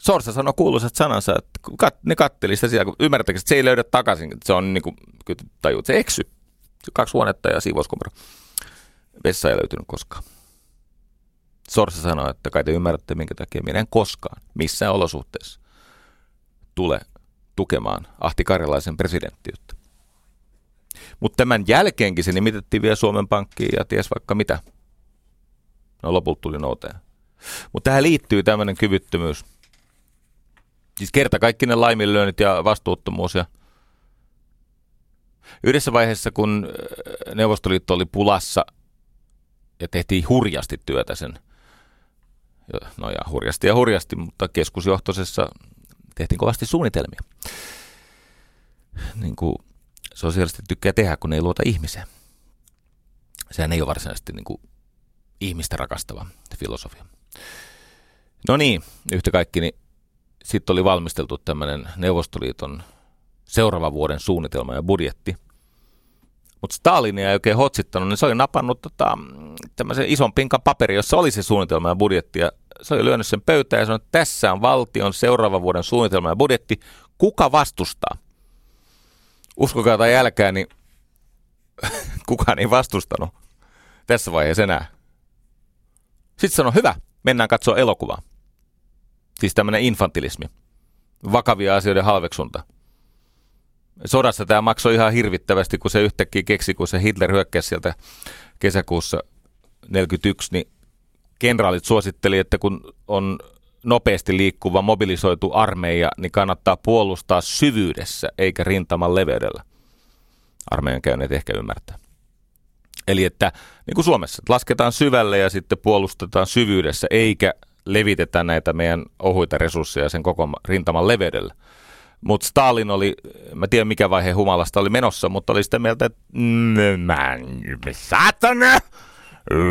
[SPEAKER 2] Sorsa sanoi kuuluisat sanansa, että kat, ne katteli sitä siellä, kun ymmärrättekö, että se ei löydä takaisin, että se on niin kuin, tajuut, se eksy. Kaksi huonetta ja siivouskomero. Vessa ei löytynyt koskaan. Sorsa sanoi, että kai te ymmärrätte, minkä takia minä en koskaan, missään olosuhteessa, tule tukemaan Ahti Karjalaisen presidenttiyttä. Mutta tämän jälkeenkin se nimitettiin vielä Suomen Pankkiin ja ties vaikka mitä. No lopulta tuli nouteen. Mutta tähän liittyy tämmöinen kyvyttömyys. Siis kerta kaikki ne laiminlyönnit ja vastuuttomuus. Ja yhdessä vaiheessa, kun Neuvostoliitto oli pulassa ja tehtiin hurjasti työtä sen – no ja hurjasti ja hurjasti, mutta keskusjohtoisessa tehtiin kovasti suunnitelmia. Niin kuin sosiaalisesti tykkää tehdä, kun ei luota ihmiseen. Sehän ei ole varsinaisesti niin kuin ihmistä rakastava filosofia. No niin, yhtä kaikki, niin sitten oli valmisteltu tämmöinen Neuvostoliiton seuraavan vuoden suunnitelma ja budjetti. Mutta Stalin ei oikein hotsittanut, niin se oli napannut tota, tämmöisen ison pinkan paperi, jossa oli se suunnitelma ja budjetti. Ja se oli lyönyt sen pöytään ja sanoi, että tässä on valtion seuraavan vuoden suunnitelma ja budjetti. Kuka vastustaa? Uskokaa tai älkää, niin kukaan ei vastustanut tässä vaiheessa enää. Sitten sanoi, hyvä, mennään katsoa elokuvaa. Siis tämmöinen infantilismi. Vakavia asioiden halveksunta. Sodassa tämä maksoi ihan hirvittävästi, kun se yhtäkkiä keksi, kun se Hitler hyökkäsi sieltä kesäkuussa 41, niin kenraalit suositteli, että kun on nopeasti liikkuva mobilisoitu armeija, niin kannattaa puolustaa syvyydessä eikä rintaman leveydellä. armeijan käyneet ehkä ymmärtää. Eli että niin kuin Suomessa, että lasketaan syvälle ja sitten puolustetaan syvyydessä, eikä levitetä näitä meidän ohuita resursseja sen koko rintaman leveydellä. Mutta Stalin oli, mä tiedän mikä vaihe humalasta oli menossa, mutta oli sitä mieltä, että mä, saatana,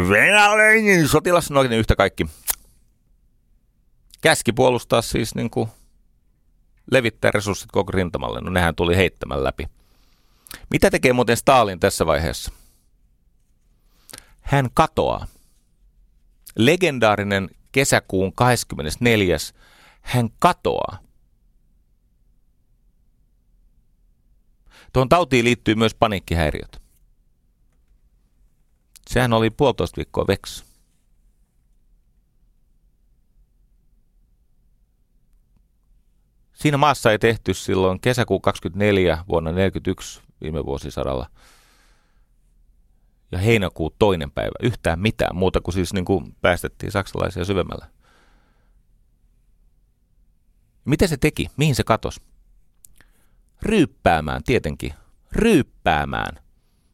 [SPEAKER 2] venäläinen sotilas, no niin yhtä kaikki. Käski puolustaa siis niin kuin levittää resurssit koko rintamalle, no nehän tuli heittämään läpi. Mitä tekee muuten Stalin tässä vaiheessa? Hän katoaa. Legendaarinen kesäkuun 24. Hän katoaa. Tuohon tautiin liittyy myös paniikkihäiriöt. Sehän oli puolitoista viikkoa veksi. Siinä maassa ei tehty silloin kesäkuun 24 vuonna 1941 viime vuosisadalla ja heinäkuun toinen päivä yhtään mitään muuta kuin siis niin kuin päästettiin saksalaisia syvemmällä. Miten se teki? Mihin se katosi? Ryyppäämään tietenkin. Ryyppäämään.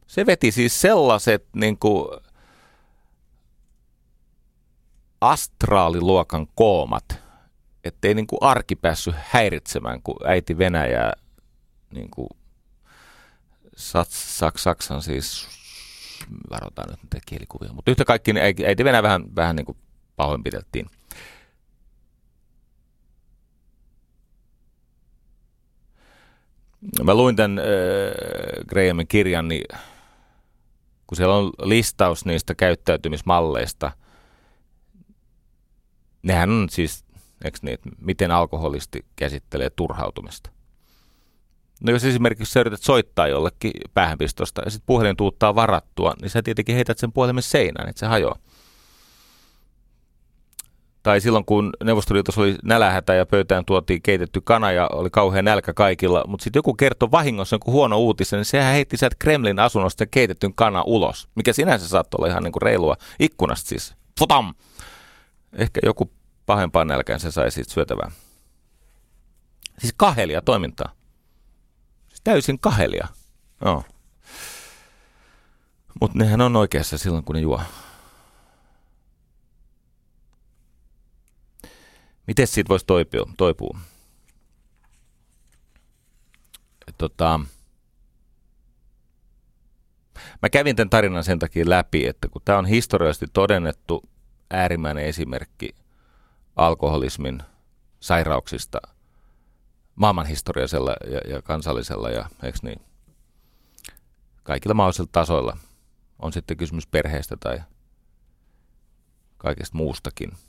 [SPEAKER 2] Se veti siis sellaiset niin kuin astraaliluokan koomat, ettei niin kuin arki päässyt häiritsemään, kun äiti Venäjää niin kuin Saks, Saksan siis, varotaan nyt näitä kielikuvia, mutta yhtä kaikki niin äiti Venäjä vähän, vähän niin kuin pahoinpideltiin. Mä luin tämän äh, Grahamin kirjan, niin kun siellä on listaus niistä käyttäytymismalleista, nehän on siis, eikö niin, miten alkoholisti käsittelee turhautumista. No jos esimerkiksi sä yrität soittaa jollekin päähänpistosta ja sitten puhelin tuuttaa varattua, niin sä tietenkin heität sen puhelimen seinään, että se hajoaa. Tai silloin, kun Neuvostoliitossa oli nälähätä ja pöytään tuotiin keitetty kana ja oli kauhean nälkä kaikilla, mutta sitten joku kertoi vahingossa joku huono uutisen, niin sehän heitti sieltä Kremlin asunnosta keitetyn kana ulos, mikä sinänsä saattoi olla ihan niin kuin reilua ikkunasta siis. Futam! Ehkä joku pahempaan nälkään se sai siitä syötävää. Siis kahelia toimintaa. Siis täysin kahelia. Joo. Mutta nehän on oikeassa silloin, kun ne juo. Miten siitä voisi toipua? toipua? Tota, mä kävin tämän tarinan sen takia läpi, että kun tämä on historiallisesti todennettu äärimmäinen esimerkki alkoholismin sairauksista maailmanhistoriallisella ja, ja kansallisella ja eikö niin, kaikilla mahdollisilla tasoilla. On sitten kysymys perheestä tai kaikesta muustakin –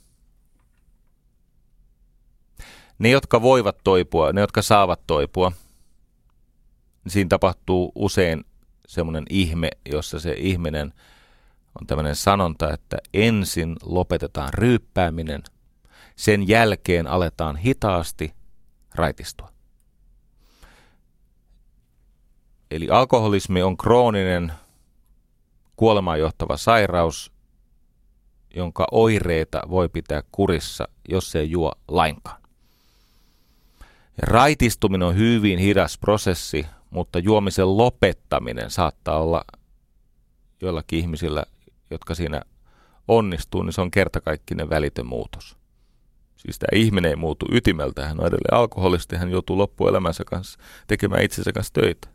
[SPEAKER 2] ne, jotka voivat toipua, ne, jotka saavat toipua, niin siinä tapahtuu usein semmoinen ihme, jossa se ihminen on tämmöinen sanonta, että ensin lopetetaan ryyppääminen, sen jälkeen aletaan hitaasti raitistua. Eli alkoholismi on krooninen kuolemaan johtava sairaus, jonka oireita voi pitää kurissa, jos ei juo lainkaan. Raitistuminen on hyvin hidas prosessi, mutta juomisen lopettaminen saattaa olla joillakin ihmisillä, jotka siinä onnistuu, niin se on kertakaikkinen välitön muutos. Siis tämä ihminen ei muutu ytimeltä, hän on edelleen alkoholisti, hän joutuu loppuelämänsä kanssa tekemään itsensä kanssa töitä.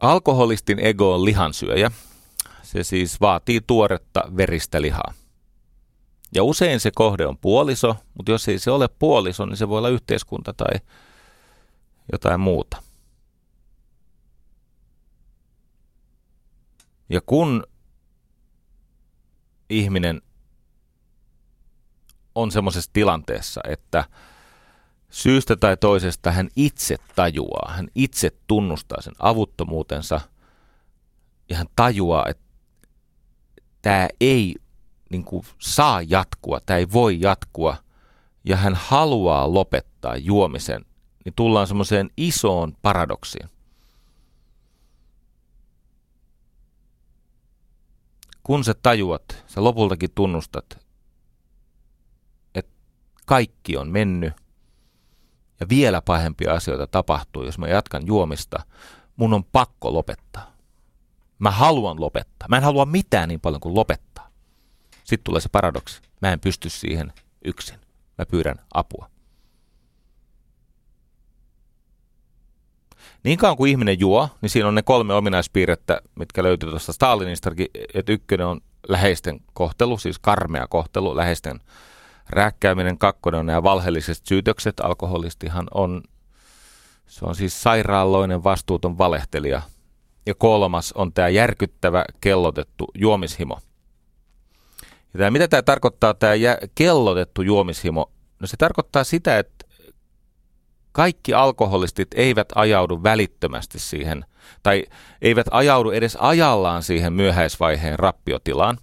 [SPEAKER 2] Alkoholistin ego on lihansyöjä. Se siis vaatii tuoretta veristä lihaa. Ja usein se kohde on puoliso, mutta jos ei se ole puoliso, niin se voi olla yhteiskunta tai jotain muuta. Ja kun ihminen on semmoisessa tilanteessa, että syystä tai toisesta hän itse tajuaa, hän itse tunnustaa sen avuttomuutensa ja hän tajuaa, että tämä ei niin kuin saa jatkua, tämä ei voi jatkua, ja hän haluaa lopettaa juomisen, niin tullaan semmoiseen isoon paradoksiin. Kun sä tajuat, sä lopultakin tunnustat, että kaikki on mennyt, ja vielä pahempia asioita tapahtuu, jos mä jatkan juomista, mun on pakko lopettaa. Mä haluan lopettaa. Mä en halua mitään niin paljon kuin lopettaa. Sitten tulee se paradoksi. Mä en pysty siihen yksin. Mä pyydän apua. Niin kauan kuin ihminen juo, niin siinä on ne kolme ominaispiirrettä, mitkä löytyy tuosta Stalinistakin, että ykkönen on läheisten kohtelu, siis karmea kohtelu, läheisten rääkkääminen, kakkonen on nämä valheelliset syytökset, alkoholistihan on, se on siis sairaaloinen vastuuton valehtelija. Ja kolmas on tämä järkyttävä kellotettu juomishimo. Ja tämä, mitä tämä tarkoittaa, tämä kellotettu juomishimo? No se tarkoittaa sitä, että kaikki alkoholistit eivät ajaudu välittömästi siihen, tai eivät ajaudu edes ajallaan siihen myöhäisvaiheen rappiotilaan.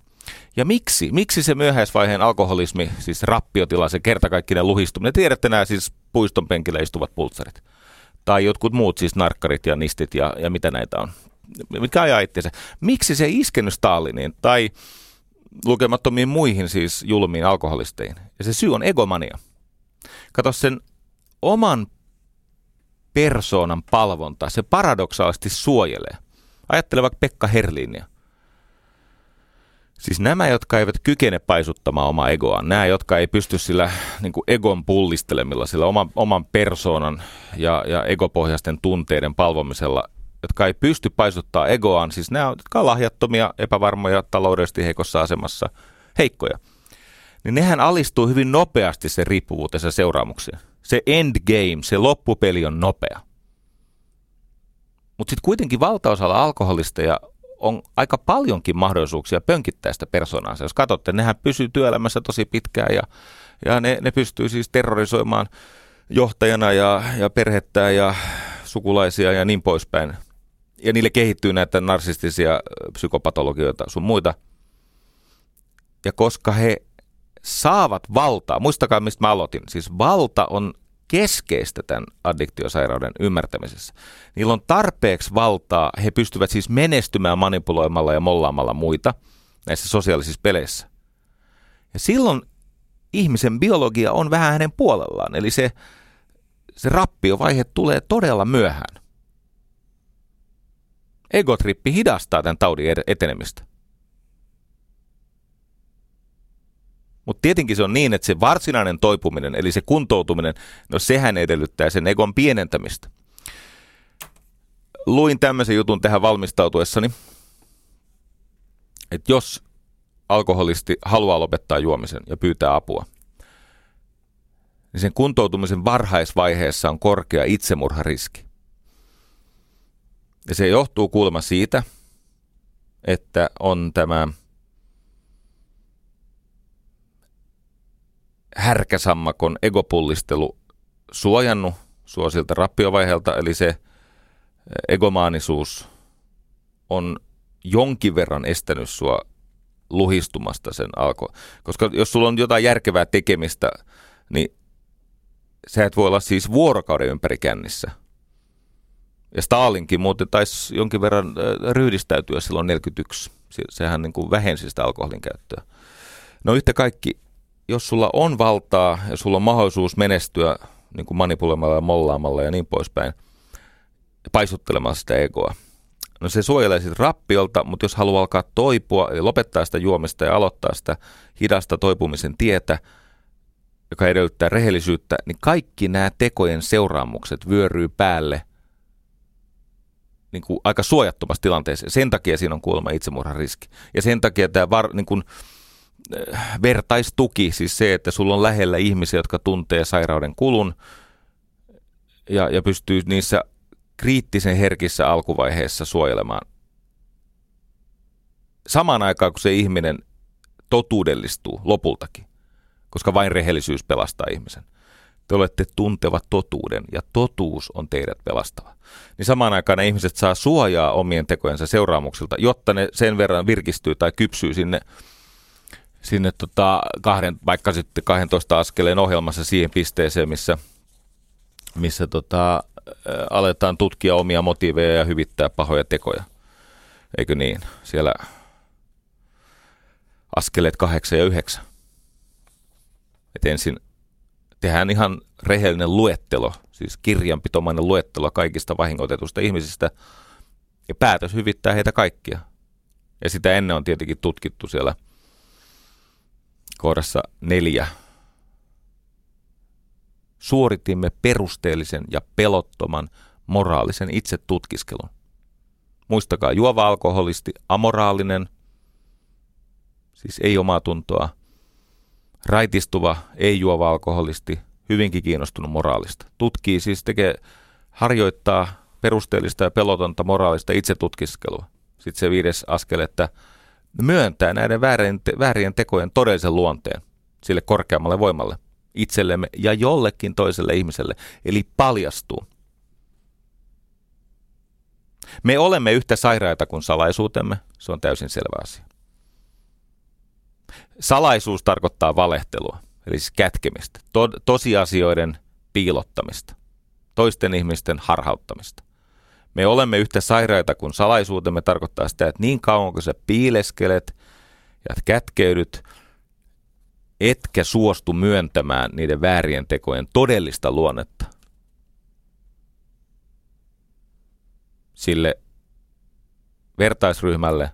[SPEAKER 2] Ja miksi? Miksi se myöhäisvaiheen alkoholismi, siis rappiotila, se kertakaikkinen luhistuminen? Tiedätte nämä siis puiston penkillä istuvat pultsarit. Tai jotkut muut siis narkkarit ja nistit ja, ja mitä näitä on. Mikä ajaa itseensä. Miksi se ei iskenyt Staliniin tai lukemattomiin muihin siis julmiin alkoholisteihin? Ja se syy on egomania. Kato sen oman persoonan palvonta, se paradoksaalisesti suojelee. Ajattele vaikka Pekka Herlinia. Siis nämä, jotka eivät kykene paisuttamaan omaa egoaan, nämä, jotka ei pysty sillä niin kuin egon pullistelemilla, sillä oman, oman persoonan ja, ja egopohjaisten tunteiden palvomisella, jotka ei pysty paisuttaa egoaan, siis nämä, jotka ovat lahjattomia, epävarmoja, taloudellisesti heikossa asemassa, heikkoja, niin nehän alistuu hyvin nopeasti sen riippuvuutensa seuraamuksiin se endgame, se loppupeli on nopea. Mutta sitten kuitenkin valtaosalla alkoholisteja on aika paljonkin mahdollisuuksia pönkittää sitä persoonaa. Jos katsotte, nehän pysyy työelämässä tosi pitkään ja, ja ne, ne pystyy siis terrorisoimaan johtajana ja, ja perhettä ja sukulaisia ja niin poispäin. Ja niille kehittyy näitä narsistisia psykopatologioita sun muita. Ja koska he saavat valtaa. Muistakaa, mistä mä aloitin. Siis valta on keskeistä tämän addiktiosairauden ymmärtämisessä. Niillä on tarpeeksi valtaa, he pystyvät siis menestymään manipuloimalla ja mollaamalla muita näissä sosiaalisissa peleissä. Ja silloin ihmisen biologia on vähän hänen puolellaan, eli se, se rappiovaihe tulee todella myöhään. Egotrippi hidastaa tämän taudin etenemistä. Mutta tietenkin se on niin, että se varsinainen toipuminen, eli se kuntoutuminen, no sehän edellyttää sen egon pienentämistä. Luin tämmöisen jutun tähän valmistautuessani, että jos alkoholisti haluaa lopettaa juomisen ja pyytää apua, niin sen kuntoutumisen varhaisvaiheessa on korkea itsemurhariski. Ja se johtuu kuulemma siitä, että on tämä härkäsammakon egopullistelu suojannut sua siltä rappiovaiheelta, eli se egomaanisuus on jonkin verran estänyt sua luhistumasta sen alko. Koska jos sulla on jotain järkevää tekemistä, niin sä et voi olla siis vuorokauden ympäri kännissä. Ja Stalinkin muuten taisi jonkin verran ryhdistäytyä silloin 41. Sehän niin kuin vähensi sitä alkoholin käyttöä. No yhtä kaikki jos sulla on valtaa ja sulla on mahdollisuus menestyä niin kuin manipuloimalla ja mollaamalla ja niin poispäin, paisuttelemaan sitä egoa. No se suojelee sitten rappiolta, mutta jos haluaa alkaa toipua ja lopettaa sitä juomista ja aloittaa sitä hidasta toipumisen tietä, joka edellyttää rehellisyyttä, niin kaikki nämä tekojen seuraamukset vyöryy päälle niin kuin aika suojattomassa tilanteessa. Sen takia siinä on kuulemma itsemurhan riski. Ja sen takia tämä var, niin kuin, vertaistuki, siis se, että sulla on lähellä ihmisiä, jotka tuntee sairauden kulun ja, ja pystyy niissä kriittisen herkissä alkuvaiheessa suojelemaan. Samaan aikaan, kun se ihminen totuudellistuu lopultakin, koska vain rehellisyys pelastaa ihmisen. Te olette tuntevat totuuden ja totuus on teidät pelastava. Niin samaan aikaan ne ihmiset saa suojaa omien tekojensa seuraamuksilta, jotta ne sen verran virkistyy tai kypsyy sinne sinne tota kahden, vaikka sitten 12 askeleen ohjelmassa siihen pisteeseen, missä, missä tota, aletaan tutkia omia motiiveja ja hyvittää pahoja tekoja. Eikö niin? Siellä askeleet kahdeksan ja yhdeksän. Et ensin tehdään ihan rehellinen luettelo, siis kirjanpitomainen luettelo kaikista vahingoitetusta ihmisistä, ja päätös hyvittää heitä kaikkia. Ja sitä ennen on tietenkin tutkittu siellä kohdassa neljä. Suoritimme perusteellisen ja pelottoman moraalisen itsetutkiskelun. Muistakaa, juova alkoholisti, amoraalinen, siis ei omaa tuntoa, raitistuva, ei juova alkoholisti, hyvinkin kiinnostunut moraalista. Tutkii siis, tekee, harjoittaa perusteellista ja pelotonta moraalista itsetutkiskelua. Sitten se viides askel, että myöntää näiden väärien, väärien tekojen todellisen luonteen sille korkeammalle voimalle itsellemme ja jollekin toiselle ihmiselle, eli paljastuu. Me olemme yhtä sairaita kuin salaisuutemme, se on täysin selvä asia. Salaisuus tarkoittaa valehtelua, eli siis kätkemistä, to- tosiasioiden piilottamista, toisten ihmisten harhauttamista. Me olemme yhtä sairaita kuin salaisuutemme tarkoittaa sitä, että niin kauan kuin sä piileskelet ja kätkeydyt, etkä suostu myöntämään niiden väärien tekojen todellista luonnetta. Sille vertaisryhmälle,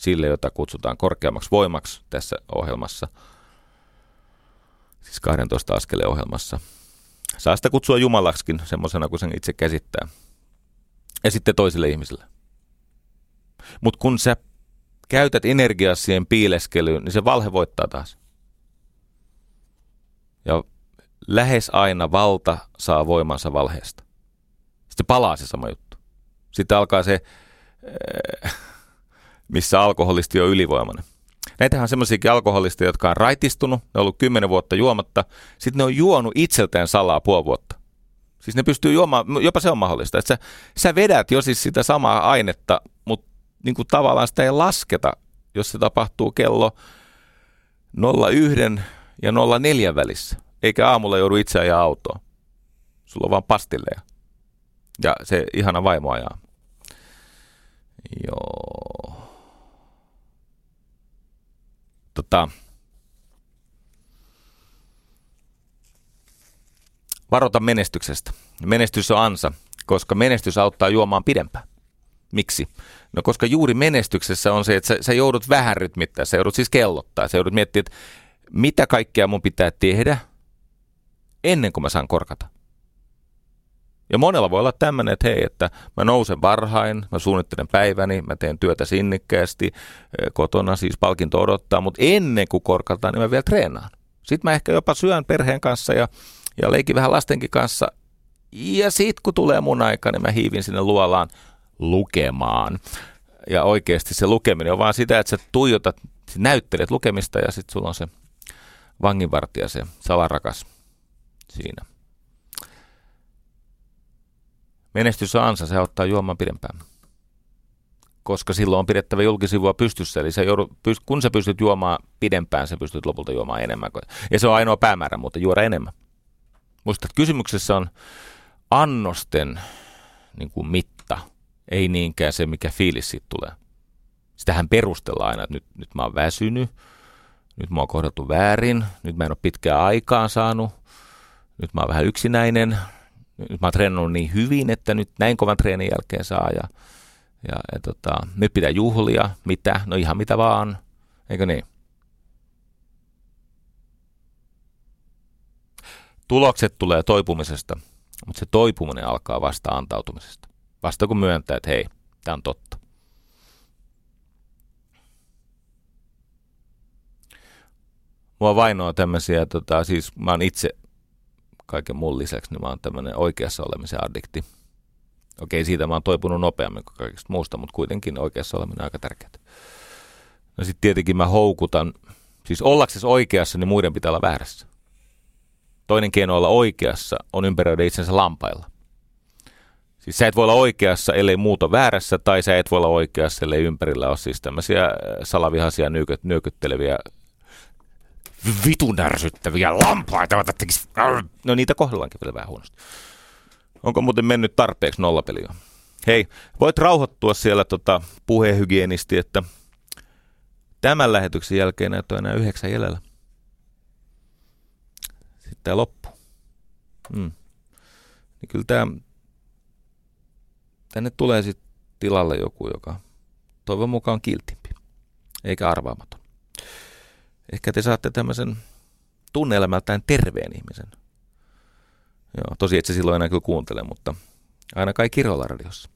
[SPEAKER 2] sille, jota kutsutaan korkeammaksi voimaksi tässä ohjelmassa, siis 12 askeleen ohjelmassa. Saa sitä kutsua Jumalaksikin, semmoisena kuin sen itse käsittää. Ja sitten toisille ihmisille. Mutta kun sä käytät energiaa siihen piileskelyyn, niin se valhe voittaa taas. Ja lähes aina valta saa voimansa valheesta. Sitten palaa se sama juttu. Sitten alkaa se äh, missä alkoholisti on ylivoimainen. Näitähän on semmoisiakin alkoholisteja, jotka on raitistunut, ne on ollut kymmenen vuotta juomatta, sitten ne on juonut itseltään salaa puoli vuotta. Siis ne pystyy juomaan, jopa se on mahdollista, että sä, sä vedät jo siis sitä samaa ainetta, mutta niin kuin tavallaan sitä ei lasketa, jos se tapahtuu kello 01 ja 04 välissä, eikä aamulla joudu itse ajaa autoa. Sulla on vaan pastilleja. Ja se ihana vaimo ajaa. Joo. Tota, varota menestyksestä. Menestys on ansa, koska menestys auttaa juomaan pidempään. Miksi? No koska juuri menestyksessä on se, että sä, sä joudut vähän rytmittää, sä joudut siis kellottaa, sä joudut miettimään, että mitä kaikkea mun pitää tehdä ennen kuin mä saan korkata. Ja monella voi olla tämmöinen, että hei, että mä nousen varhain, mä suunnittelen päiväni, mä teen työtä sinnikkäästi, eh, kotona siis palkinto odottaa, mutta ennen kuin korkataan, niin mä vielä treenaan. Sitten mä ehkä jopa syön perheen kanssa ja, ja leikin vähän lastenkin kanssa. Ja sitten kun tulee mun aika, niin mä hiivin sinne luolaan lukemaan. Ja oikeasti se lukeminen on vaan sitä, että sä tuijotat, näyttelet lukemista ja sitten sulla on se vanginvartija, se salarakas siinä. Menestys on ansa, se auttaa juomaan pidempään. Koska silloin on pidettävä julkisivua pystyssä, eli sä joudut, kun sä pystyt juomaan pidempään, sä pystyt lopulta juomaan enemmän. Ja se on ainoa päämäärä, mutta juoda enemmän. Muista, että kysymyksessä on annosten niin kuin mitta, ei niinkään se, mikä fiilis siitä tulee. Sitähän perustellaan aina, että nyt, nyt mä oon väsynyt, nyt mä oon kohdattu väärin, nyt mä en ole pitkään aikaan saanut, nyt mä oon vähän yksinäinen, nyt mä oon treenannut niin hyvin, että nyt näin kovan treenin jälkeen saa ja, ja, ja tota, nyt pitää juhlia, mitä, no ihan mitä vaan, eikö niin? Tulokset tulee toipumisesta, mutta se toipuminen alkaa vasta antautumisesta. Vasta kun myöntää, että hei, tämä on totta. Mua vainoa tämmöisiä, tota, siis mä oon itse kaiken muun lisäksi, niin mä oon tämmöinen oikeassa olemisen addikti. Okei, siitä mä oon toipunut nopeammin kuin kaikesta muusta, mutta kuitenkin oikeassa oleminen on aika tärkeää. No sitten tietenkin mä houkutan, siis ollaksesi oikeassa, niin muiden pitää olla väärässä. Toinen keino olla oikeassa on ympäröidä itsensä lampailla. Siis sä et voi olla oikeassa, ellei muuta väärässä, tai sä et voi olla oikeassa, ellei ympärillä ole siis tämmöisiä salavihaisia nyökytteleviä vitun ärsyttäviä lampaita. No niitä kohdellaankin vielä vähän huonosti. Onko muuten mennyt tarpeeksi nollapeli Hei, voit rauhoittua siellä tota, puhehygienisti, että tämän lähetyksen jälkeen näyttää enää yhdeksän jäljellä. sitten tämä loppuu. Mm. Niin kyllä tämä, tänne tulee sitten tilalle joku, joka toivon mukaan on kiltimpi, eikä arvaamaton. Ehkä te saatte tämmöisen tunneelämältään terveen ihmisen. Joo, tosi et se silloin enää kyllä kuuntele, mutta aina kai Kirolla radiossa.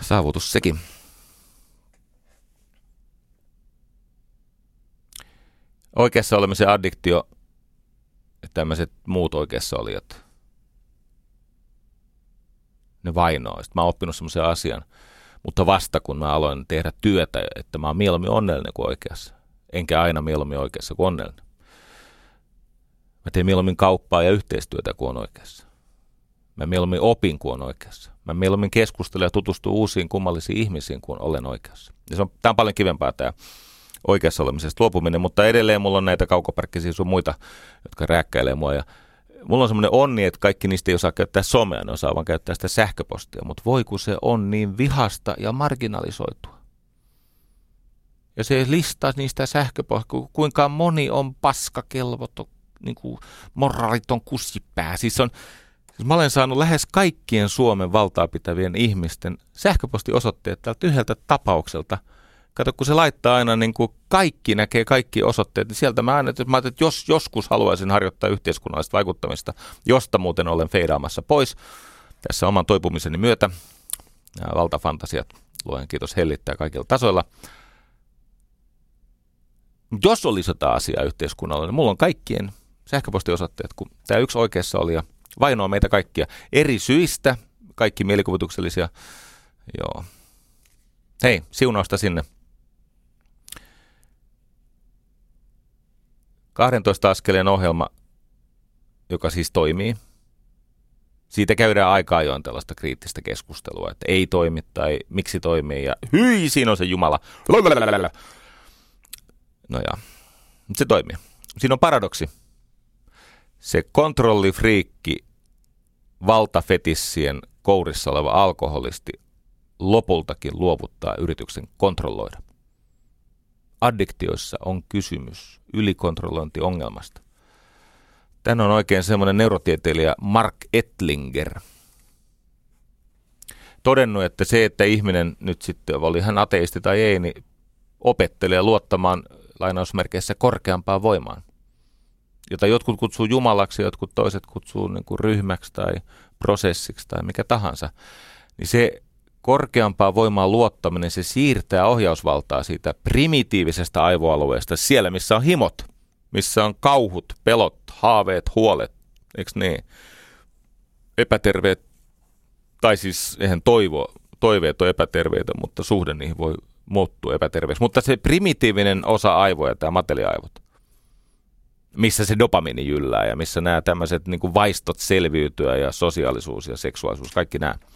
[SPEAKER 2] Saavutus sekin. Oikeassa olemisen addiktio ja tämmöiset muut oikeassa olijat, ne vainoa. Sitten mä oon oppinut semmoisen asian, mutta vasta kun mä aloin tehdä työtä, että mä oon mieluummin onnellinen kuin oikeassa. Enkä aina mieluummin oikeassa kuin onnellinen. Mä teen mieluummin kauppaa ja yhteistyötä kuin on oikeassa. Mä mieluummin opin kuin on oikeassa. Mä mieluummin keskustelen ja tutustun uusiin kummallisiin ihmisiin kuin olen oikeassa. Ja se on, tää on paljon kivempaa tämä oikeassa olemisesta luopuminen, mutta edelleen mulla on näitä kaukoparkkisia sun muita, jotka rääkkäilee mua ja mulla on semmoinen onni, että kaikki niistä ei osaa käyttää somea, ne osaa vaan käyttää sitä sähköpostia, mutta voi kun se on niin vihasta ja marginalisoitua. Ja se listaa niistä sähköpostia, kuinka moni on paskakelvoton, niin kuin moraaliton kussipää. Siis on, siis mä olen saanut lähes kaikkien Suomen valtaa pitävien ihmisten sähköpostiosoitteet tältä yhdeltä tapaukselta – Kato, kun se laittaa aina niin kuin kaikki näkee kaikki osoitteet, niin sieltä mä aina, että mä että jos joskus haluaisin harjoittaa yhteiskunnallista vaikuttamista, josta muuten olen feidaamassa pois tässä oman toipumiseni myötä, valtafantasiat, luen kiitos hellittää kaikilla tasoilla. Jos olisi jotain asiaa yhteiskunnalla, niin mulla on kaikkien sähköpostiosoitteet, kun tämä yksi oikeassa oli ja vainoa meitä kaikkia eri syistä, kaikki mielikuvituksellisia. Joo. Hei, siunausta sinne. 12 askeleen ohjelma, joka siis toimii. Siitä käydään aika ajoin tällaista kriittistä keskustelua, että ei toimi tai miksi toimii ja hyi, siinä on se Jumala. No ja, se toimii. Siinä on paradoksi. Se kontrollifriikki, valtafetissien kourissa oleva alkoholisti lopultakin luovuttaa yrityksen kontrolloida addiktioissa on kysymys ylikontrollointiongelmasta. Tän on oikein semmoinen neurotieteilijä Mark Ettlinger todennut, että se, että ihminen nyt sitten, oli hän ateisti tai ei, niin opettelee luottamaan lainausmerkeissä korkeampaan voimaan, jota jotkut kutsuu jumalaksi, jotkut toiset kutsuu niin kuin ryhmäksi tai prosessiksi tai mikä tahansa, niin se korkeampaa voimaa luottaminen, se siirtää ohjausvaltaa siitä primitiivisestä aivoalueesta, siellä missä on himot, missä on kauhut, pelot, haaveet, huolet, eikö niin? Epäterveet, tai siis eihän toivo, toiveet on epäterveitä, mutta suhde niihin voi muuttua epäterveeksi. Mutta se primitiivinen osa aivoja, tämä mateliaivot, missä se dopamini jyllää ja missä nämä tämmöiset niin vaistot selviytyä ja sosiaalisuus ja seksuaalisuus, kaikki nämä –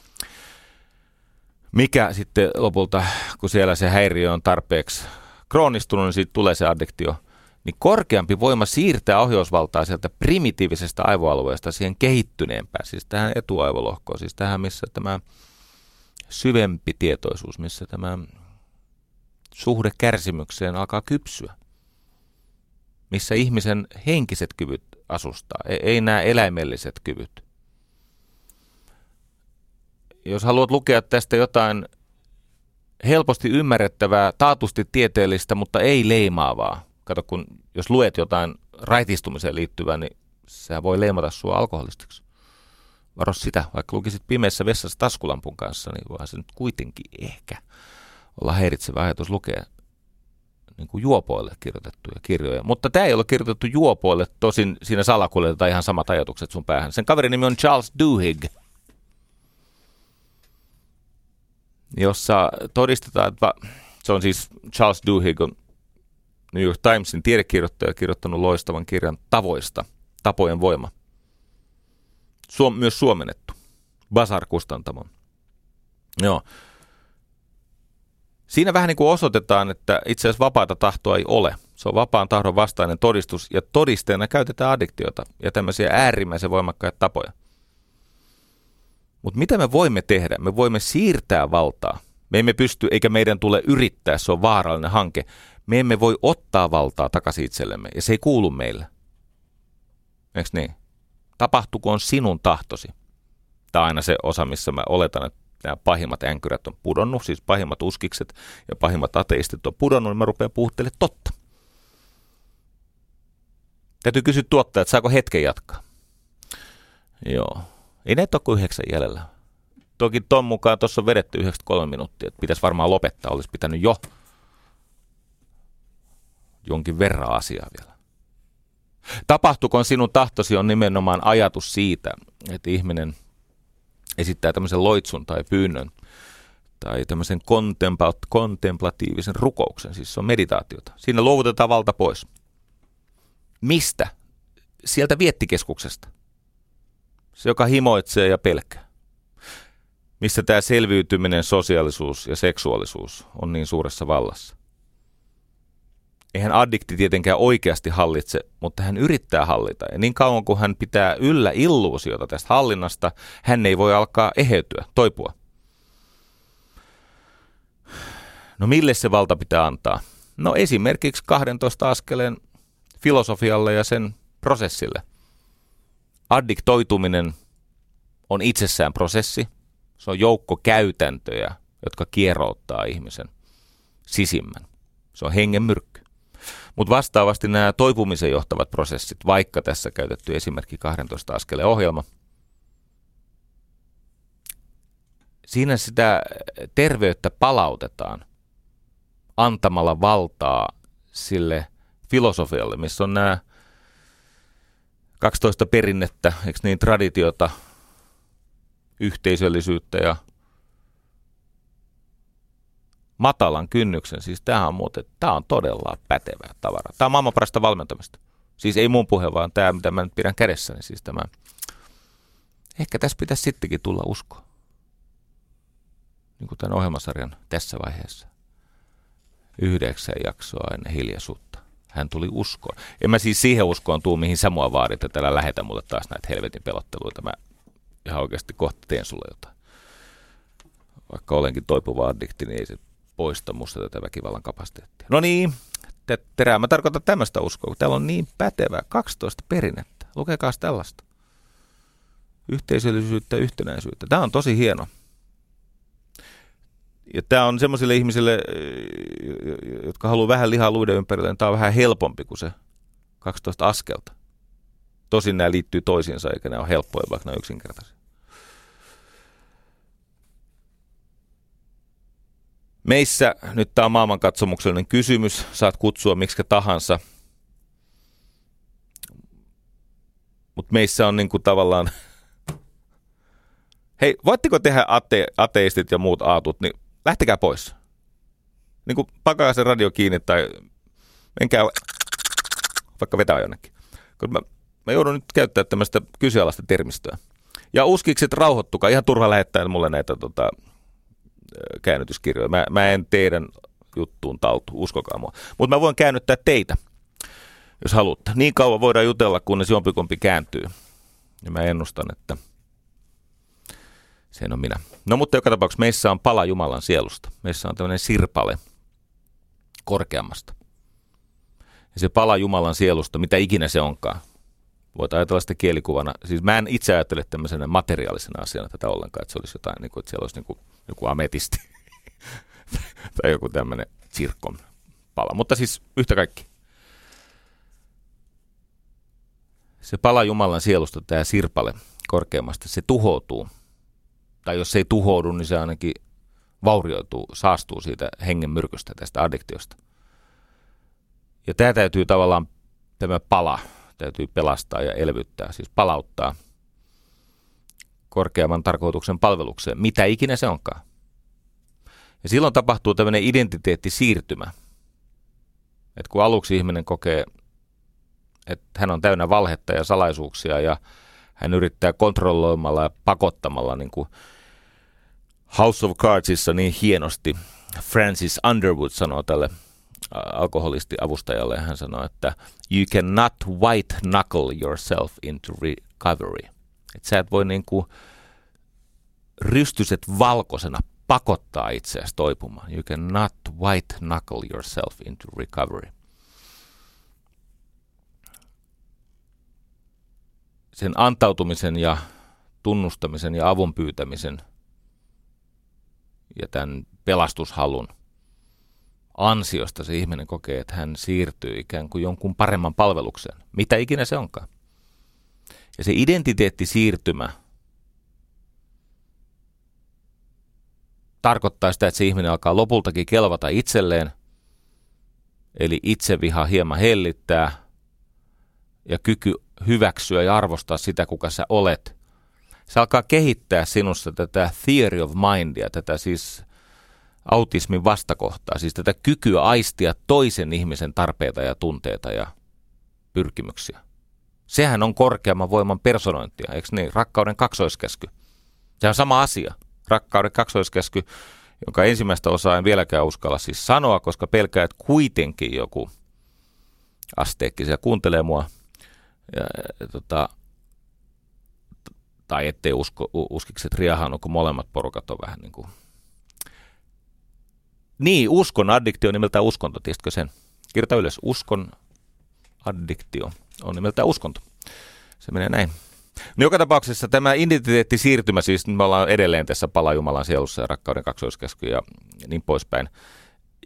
[SPEAKER 2] mikä sitten lopulta, kun siellä se häiriö on tarpeeksi kroonistunut, niin siitä tulee se addiktio, niin korkeampi voima siirtää ohjausvaltaa sieltä primitiivisestä aivoalueesta siihen kehittyneempään, siis tähän etuaivolohkoon, siis tähän, missä tämä syvempi tietoisuus, missä tämä suhde kärsimykseen alkaa kypsyä, missä ihmisen henkiset kyvyt asustaa, ei, ei nämä eläimelliset kyvyt jos haluat lukea tästä jotain helposti ymmärrettävää, taatusti tieteellistä, mutta ei leimaavaa. Kato, kun jos luet jotain raitistumiseen liittyvää, niin se voi leimata sua alkoholistiksi. Varo sitä, vaikka lukisit pimeässä vessassa taskulampun kanssa, niin voihan se nyt kuitenkin ehkä olla häiritsevä ajatus lukea niin kuin juopoille kirjoitettuja kirjoja. Mutta tämä ei ole kirjoitettu juopoille, tosin siinä salakuljetetaan ihan samat ajatukset sun päähän. Sen kaverin nimi on Charles Duhigg. Jossa todistetaan, että se on siis Charles Duhigg, New York Timesin tiedekirjoittaja, kirjoittanut loistavan kirjan Tavoista, tapojen voima. Suom- myös suomennettu. Basar-kustantamon. Joo. Siinä vähän niin kuin osoitetaan, että itse asiassa vapaata tahtoa ei ole. Se on vapaan tahdon vastainen todistus ja todisteena käytetään addiktiota ja tämmöisiä äärimmäisen voimakkaita tapoja. Mutta mitä me voimme tehdä? Me voimme siirtää valtaa. Me emme pysty, eikä meidän tule yrittää, se on vaarallinen hanke. Me emme voi ottaa valtaa takaisin itsellemme, ja se ei kuulu meille. Eikö niin? Tapahtukoon sinun tahtosi. Tämä on aina se osa, missä mä oletan, että nämä pahimmat änkyrät on pudonnut, siis pahimmat uskikset ja pahimmat ateistit on pudonnut, niin mä rupean puhuttelemaan totta. Täytyy kysyä tuottaja, että saako hetken jatkaa. Joo. Ei näitä ole kuin yhdeksän jäljellä. Toki ton mukaan tuossa on vedetty 93 minuuttia, että pitäisi varmaan lopettaa, olisi pitänyt jo jonkin verran asiaa vielä. Tapahtukoon sinun tahtosi on nimenomaan ajatus siitä, että ihminen esittää tämmöisen loitsun tai pyynnön tai tämmöisen kontempla- kontemplatiivisen rukouksen, siis se on meditaatiota. Siinä luovutetaan valta pois. Mistä? Sieltä viettikeskuksesta. Se, joka himoitsee ja pelkää. Missä tämä selviytyminen, sosiaalisuus ja seksuaalisuus on niin suuressa vallassa. Eihän addikti tietenkään oikeasti hallitse, mutta hän yrittää hallita. Ja niin kauan kuin hän pitää yllä illuusiota tästä hallinnasta, hän ei voi alkaa eheytyä, toipua. No mille se valta pitää antaa? No esimerkiksi 12 askeleen filosofialle ja sen prosessille. Addiktoituminen on itsessään prosessi. Se on joukko käytäntöjä, jotka kierouttaa ihmisen sisimmän. Se on hengen myrkky. Mutta vastaavasti nämä toipumisen johtavat prosessit, vaikka tässä käytetty esimerkki 12 askeleen ohjelma, siinä sitä terveyttä palautetaan antamalla valtaa sille filosofialle, missä on nämä 12 perinnettä, eikö niin, traditiota, yhteisöllisyyttä ja matalan kynnyksen. Siis tämä on muuten, tämä on todella pätevää tavaraa. Tämä on maailman parasta valmentamista. Siis ei mun puhe, vaan tämä, mitä mä nyt pidän kädessäni. Siis tämä. Ehkä tässä pitäisi sittenkin tulla usko. Niin kuin tämän ohjelmasarjan tässä vaiheessa. Yhdeksän jaksoa ennen hiljaisuutta. Hän tuli uskoon. En mä siis siihen uskoon tuu, mihin sä mua vaadit, että älä lähetä mulle taas näitä helvetin pelotteluita. Mä ihan oikeasti kohta teen sulle jotain. Vaikka olenkin toipuva addikti, niin ei se poista musta tätä väkivallan kapasiteettia. No niin, terää. Mä tarkoitan tämmöistä uskoa, kun täällä on niin pätevää 12 perinnettä. Lukekaa tällaista. Yhteisöllisyyttä, yhtenäisyyttä. Tämä on tosi hieno. Ja tämä on semmoisille ihmisille, jotka haluaa vähän lihaa luiden ympärille, niin tämä on vähän helpompi kuin se 12 askelta. Tosin nämä liittyy toisiinsa, eikä ne ole helppoja, vaikka on yksinkertaisia. Meissä, nyt tämä on maailmankatsomuksellinen kysymys, saat kutsua miksi tahansa, mutta meissä on niin kuin tavallaan, hei, voitteko tehdä ate, ateistit ja muut aatut, niin lähtekää pois. Niin kuin pakaa se radio kiinni tai menkää vaikka vetää jonnekin. Koska mä, mä joudun nyt käyttämään tämmöistä kyseenalaista termistöä. Ja uskikset rauhoittukaa, ihan turha lähettää mulle näitä tota, käännytyskirjoja. Mä, mä en teidän juttuun tautu, uskokaa mua. Mutta mä voin käännyttää teitä, jos haluatte. Niin kauan voidaan jutella, kunnes jompikompi kääntyy. Ja mä ennustan, että se on minä. No mutta joka tapauksessa meissä on pala Jumalan sielusta. Meissä on tämmöinen sirpale korkeammasta. Ja se pala Jumalan sielusta, mitä ikinä se onkaan, voit ajatella sitä kielikuvana. Siis mä en itse ajattele tämmöisenä materiaalisena asiana tätä ollenkaan, että se olisi jotain, niin kuin, että siellä olisi niin kuin joku ametisti tai joku tämmöinen sirkon pala. Mutta siis yhtä kaikki. Se pala Jumalan sielusta, tämä sirpale korkeammasta, se tuhoutuu. Tai jos se ei tuhoudu, niin se ainakin vaurioituu, saastuu siitä hengen myrkystä, tästä addiktiosta. Ja tämä täytyy tavallaan, tämä pala, täytyy pelastaa ja elvyttää, siis palauttaa korkeamman tarkoituksen palvelukseen, mitä ikinä se onkaan. Ja silloin tapahtuu tämmöinen identiteettisiirtymä. Että kun aluksi ihminen kokee, että hän on täynnä valhetta ja salaisuuksia ja hän yrittää kontrolloimalla ja pakottamalla niin kuin House of Cardsissa niin hienosti Francis Underwood sanoo tälle alkoholisti-avustajalle, hän sanoi, että you cannot white knuckle yourself into recovery. Että sä et voi niin kuin rystyset valkoisena pakottaa itseäsi toipumaan. You cannot white knuckle yourself into recovery. Sen antautumisen ja tunnustamisen ja avun pyytämisen ja tämän pelastushalun ansiosta se ihminen kokee, että hän siirtyy ikään kuin jonkun paremman palvelukseen, mitä ikinä se onkaan. Ja se identiteettisiirtymä tarkoittaa sitä, että se ihminen alkaa lopultakin kelvata itselleen, eli itseviha hieman hellittää ja kyky hyväksyä ja arvostaa sitä, kuka sä olet. Se alkaa kehittää sinussa tätä theory of mindia, tätä siis autismin vastakohtaa, siis tätä kykyä aistia toisen ihmisen tarpeita ja tunteita ja pyrkimyksiä. Sehän on korkeamman voiman personointia, eikö niin? Rakkauden kaksoiskäsky. Se on sama asia. Rakkauden kaksoiskäsky, jonka ensimmäistä osaa en vieläkään uskalla siis sanoa, koska pelkää, että kuitenkin joku asteekki siellä kuuntelee mua. Ja, ja, tota, tai ettei usko, uskiksi, että riahan kun molemmat porukat on vähän niin kuin... Niin, uskon addiktio nimeltään uskonto, tiesitkö sen? Kirjoita ylös, uskon addiktio on nimeltään uskonto. Se menee näin. No joka tapauksessa tämä identiteettisiirtymä, siis me ollaan edelleen tässä pala Jumalan sielussa ja rakkauden kaksoiskäsky ja niin poispäin,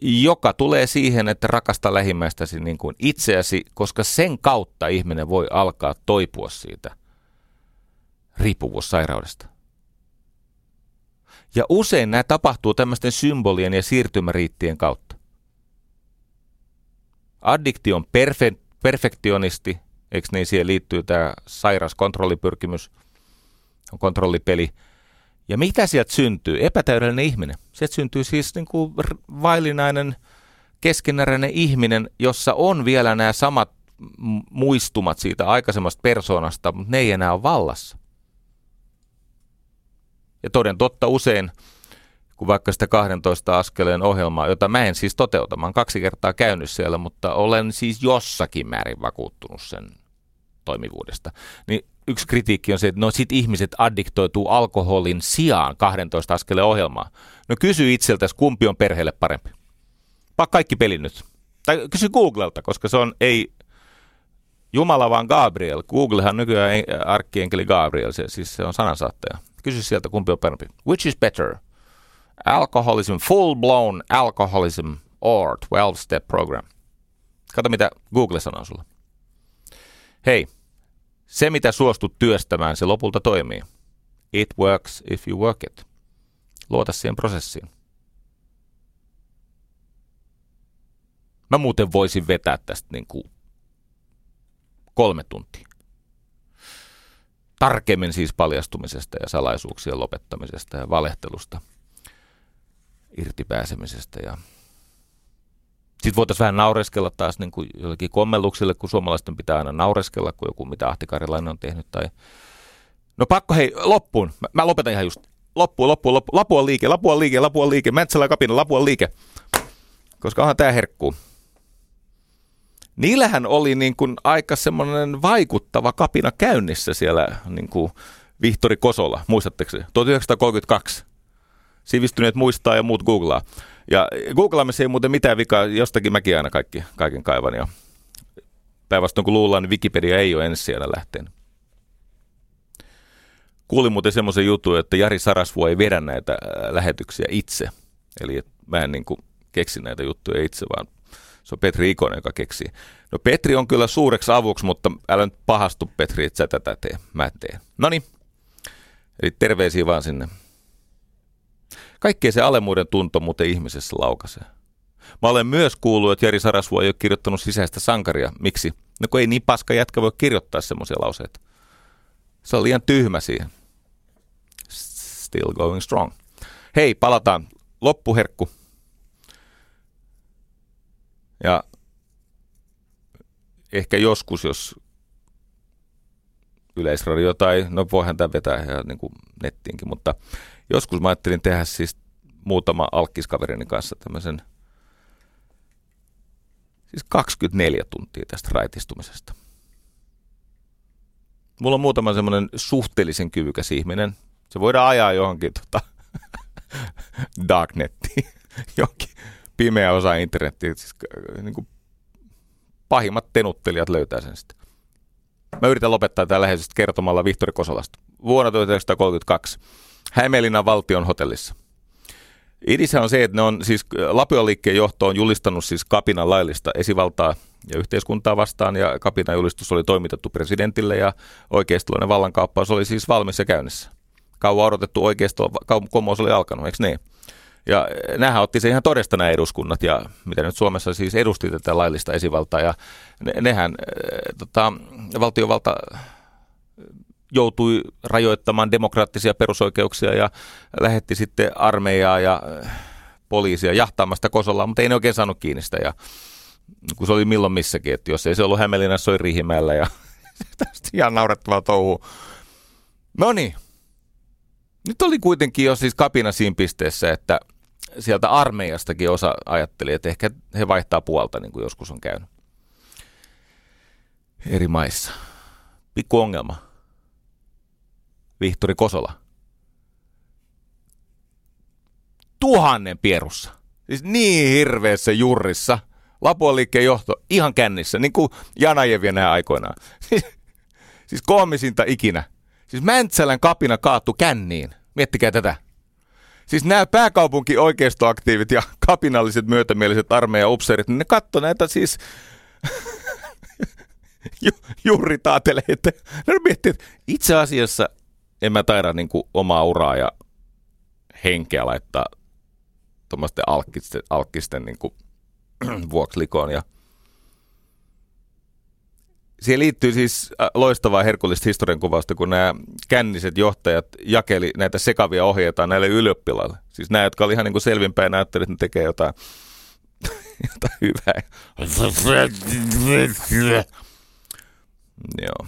[SPEAKER 2] joka tulee siihen, että rakasta lähimmäistäsi niin kuin itseäsi, koska sen kautta ihminen voi alkaa toipua siitä riippuvuussairaudesta. Ja usein nämä tapahtuu tämmöisten symbolien ja siirtymäriittien kautta. Addiktion perfe- perfektionisti, eikö niin, siihen liittyy tämä sairas kontrollipyrkimys, on kontrollipeli. Ja mitä sieltä syntyy? Epätäydellinen ihminen. Sieltä syntyy siis niin kuin vaillinainen, keskeneräinen ihminen, jossa on vielä nämä samat muistumat siitä aikaisemmasta persoonasta, mutta ne ei enää ole vallassa. Ja toden totta usein, kun vaikka sitä 12 askeleen ohjelmaa, jota mä en siis toteuta, mä kaksi kertaa käynyt siellä, mutta olen siis jossakin määrin vakuuttunut sen toimivuudesta. Niin yksi kritiikki on se, että no sit ihmiset addiktoituu alkoholin sijaan 12 askeleen ohjelmaa. No kysy itseltäsi, kumpi on perheelle parempi. Paa kaikki pelin nyt. Tai kysy Googlelta, koska se on ei Jumala vaan Gabriel. Googlehan nykyään arkkienkeli Gabriel, se, siis se on sanansaattaja. Kysy sieltä, kumpi on parempi. Which is better? Alcoholism, full blown alcoholism or 12-step program. Kato, mitä Google sanoo sulle. Hei, se mitä suostut työstämään, se lopulta toimii. It works if you work it. Luota siihen prosessiin. Mä muuten voisin vetää tästä niin kuin kolme tuntia. Tarkemmin siis paljastumisesta ja salaisuuksien lopettamisesta ja valehtelusta, irtipääsemisestä ja sitten voitaisiin vähän naureskella taas niin kuin jollekin kommelluksille, kun suomalaisten pitää aina naureskella, kun joku mitä Ahti Karilainen on tehnyt. Tai... No pakko hei, loppuun. Mä, mä lopetan ihan just. Loppuun, loppuun, loppuun. Lapua liike, lapua liike, lapua liike. Mäntsälä kapina, lapua liike. Koska onhan tää herkkuu. Niillähän oli niin kuin aika semmoinen vaikuttava kapina käynnissä siellä niin kuin Vihtori Kosola, muistatteko se? 1932. Sivistyneet muistaa ja muut googlaa. Ja googlaamissa ei muuten mitään vikaa, jostakin mäkin aina kaikki, kaiken kaivan. Ja päinvastoin kun luullaan, niin Wikipedia ei ole ensi siellä lähteen. Kuulin muuten semmoisen jutun, että Jari Sarasvuo ei vedä näitä äh, lähetyksiä itse. Eli mä en niin kuin keksi näitä juttuja itse, vaan se on Petri Ikonen, joka keksii. No Petri on kyllä suureksi avuksi, mutta älä nyt pahastu Petri, että sä tätä tee. Mä teen. No niin. Eli terveisiä vaan sinne Kaikkea se alemmuuden tunto muuten ihmisessä laukaisee. Mä olen myös kuullut, että Jari Sarasvuo ei ole kirjoittanut sisäistä sankaria. Miksi? No kun ei niin paska jätkä voi kirjoittaa semmoisia lauseita. Se on liian tyhmä siihen. Still going strong. Hei, palataan. Loppuherkku. Ja ehkä joskus, jos Yleisradio tai, no voihan tämä vetää ihan niin kuin nettiinkin, mutta joskus mä ajattelin tehdä siis muutama alkkiskaverini kanssa tämmöisen siis 24 tuntia tästä raitistumisesta. Mulla on muutama semmoinen suhteellisen kyvykäs ihminen. Se voidaan ajaa johonkin tota, darknettiin, johonkin pimeä osa internettiä. Siis, niin kuin pahimmat tenuttelijat löytää sen sitten. Mä yritän lopettaa tämän läheisesti kertomalla Vihtori Kosolasta. Vuonna 1932 Hämeenlinnan valtion hotellissa. Idisä on se, että ne on siis Lapioliikkeen johto on julistanut siis kapinan laillista esivaltaa ja yhteiskuntaa vastaan ja kapinan julistus oli toimitettu presidentille ja oikeistolainen vallankaappaus oli siis valmis ja käynnissä. Kauan odotettu oikeisto, komous oli alkanut, eikö niin? Ja nämähän otti se ihan todesta nämä eduskunnat ja mitä nyt Suomessa siis edusti tätä laillista esivaltaa ja ne, nehän äh, tota, valtiovalta joutui rajoittamaan demokraattisia perusoikeuksia ja lähetti sitten armeijaa ja poliisia jahtaamasta Kosolaa, mutta ei ne oikein saanut kiinni sitä ja kun se oli milloin missäkin, että jos ei se ollut Hämeenlinnassa, se oli Riihimäellä ja tästä ihan naurettavaa touhua. No niin, nyt oli kuitenkin jo siis kapina siinä pisteessä, että sieltä armeijastakin osa ajatteli, että ehkä he vaihtaa puolta, niin kuin joskus on käynyt eri maissa. Pikku ongelma. Vihtori Kosola. Tuhannen pierussa. Siis niin hirveässä jurrissa. Lapuan liikkeen johto ihan kännissä, niin kuin Janajevia näin aikoinaan. siis koomisinta ikinä. Siis Mäntsälän kapina kaattu känniin. Miettikää tätä. Siis nämä pääkaupunki oikeistoaktiivit ja kapinalliset myötämieliset armeijan upseerit, niin ne katto näitä siis ju- juuri ne miettii, että itse asiassa en mä taida niin kuin omaa uraa ja henkeä laittaa tuommoisten alkkisten, alkkisten niin kuin vuoksi likoon. Ja siihen liittyy siis äh, loistavaa herkullista historiankuvausta, kun nämä känniset johtajat jakeli näitä sekavia ohjeita näille ylioppilaille. Siis nämä, jotka oli ihan niin kuin selvinpäin näytteli, että ne tekee jotain, jotain hyvää. Joo.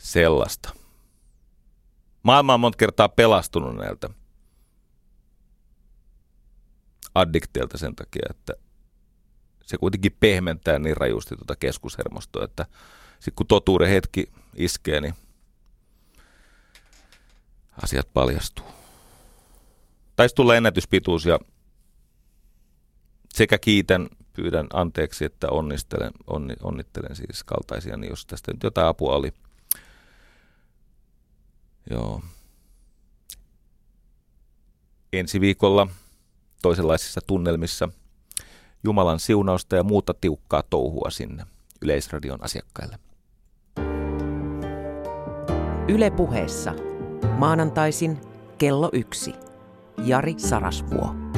[SPEAKER 2] Sellaista. Maailma on monta kertaa pelastunut näiltä addikteilta sen takia, että se kuitenkin pehmentää niin rajusti tuota keskushermostoa, että sitten kun totuuden hetki iskee, niin asiat paljastuu. Taisi tulla ennätyspituus ja sekä kiitän, pyydän anteeksi, että onnistelen, onni, onnittelen siis kaltaisia, niin jos tästä nyt jotain apua oli. Joo. Ensi viikolla toisenlaisissa tunnelmissa – Jumalan siunausta ja muuta tiukkaa touhua sinne Yleisradion asiakkaille.
[SPEAKER 1] Yle puheessa. Maanantaisin kello yksi. Jari Sarasvuo.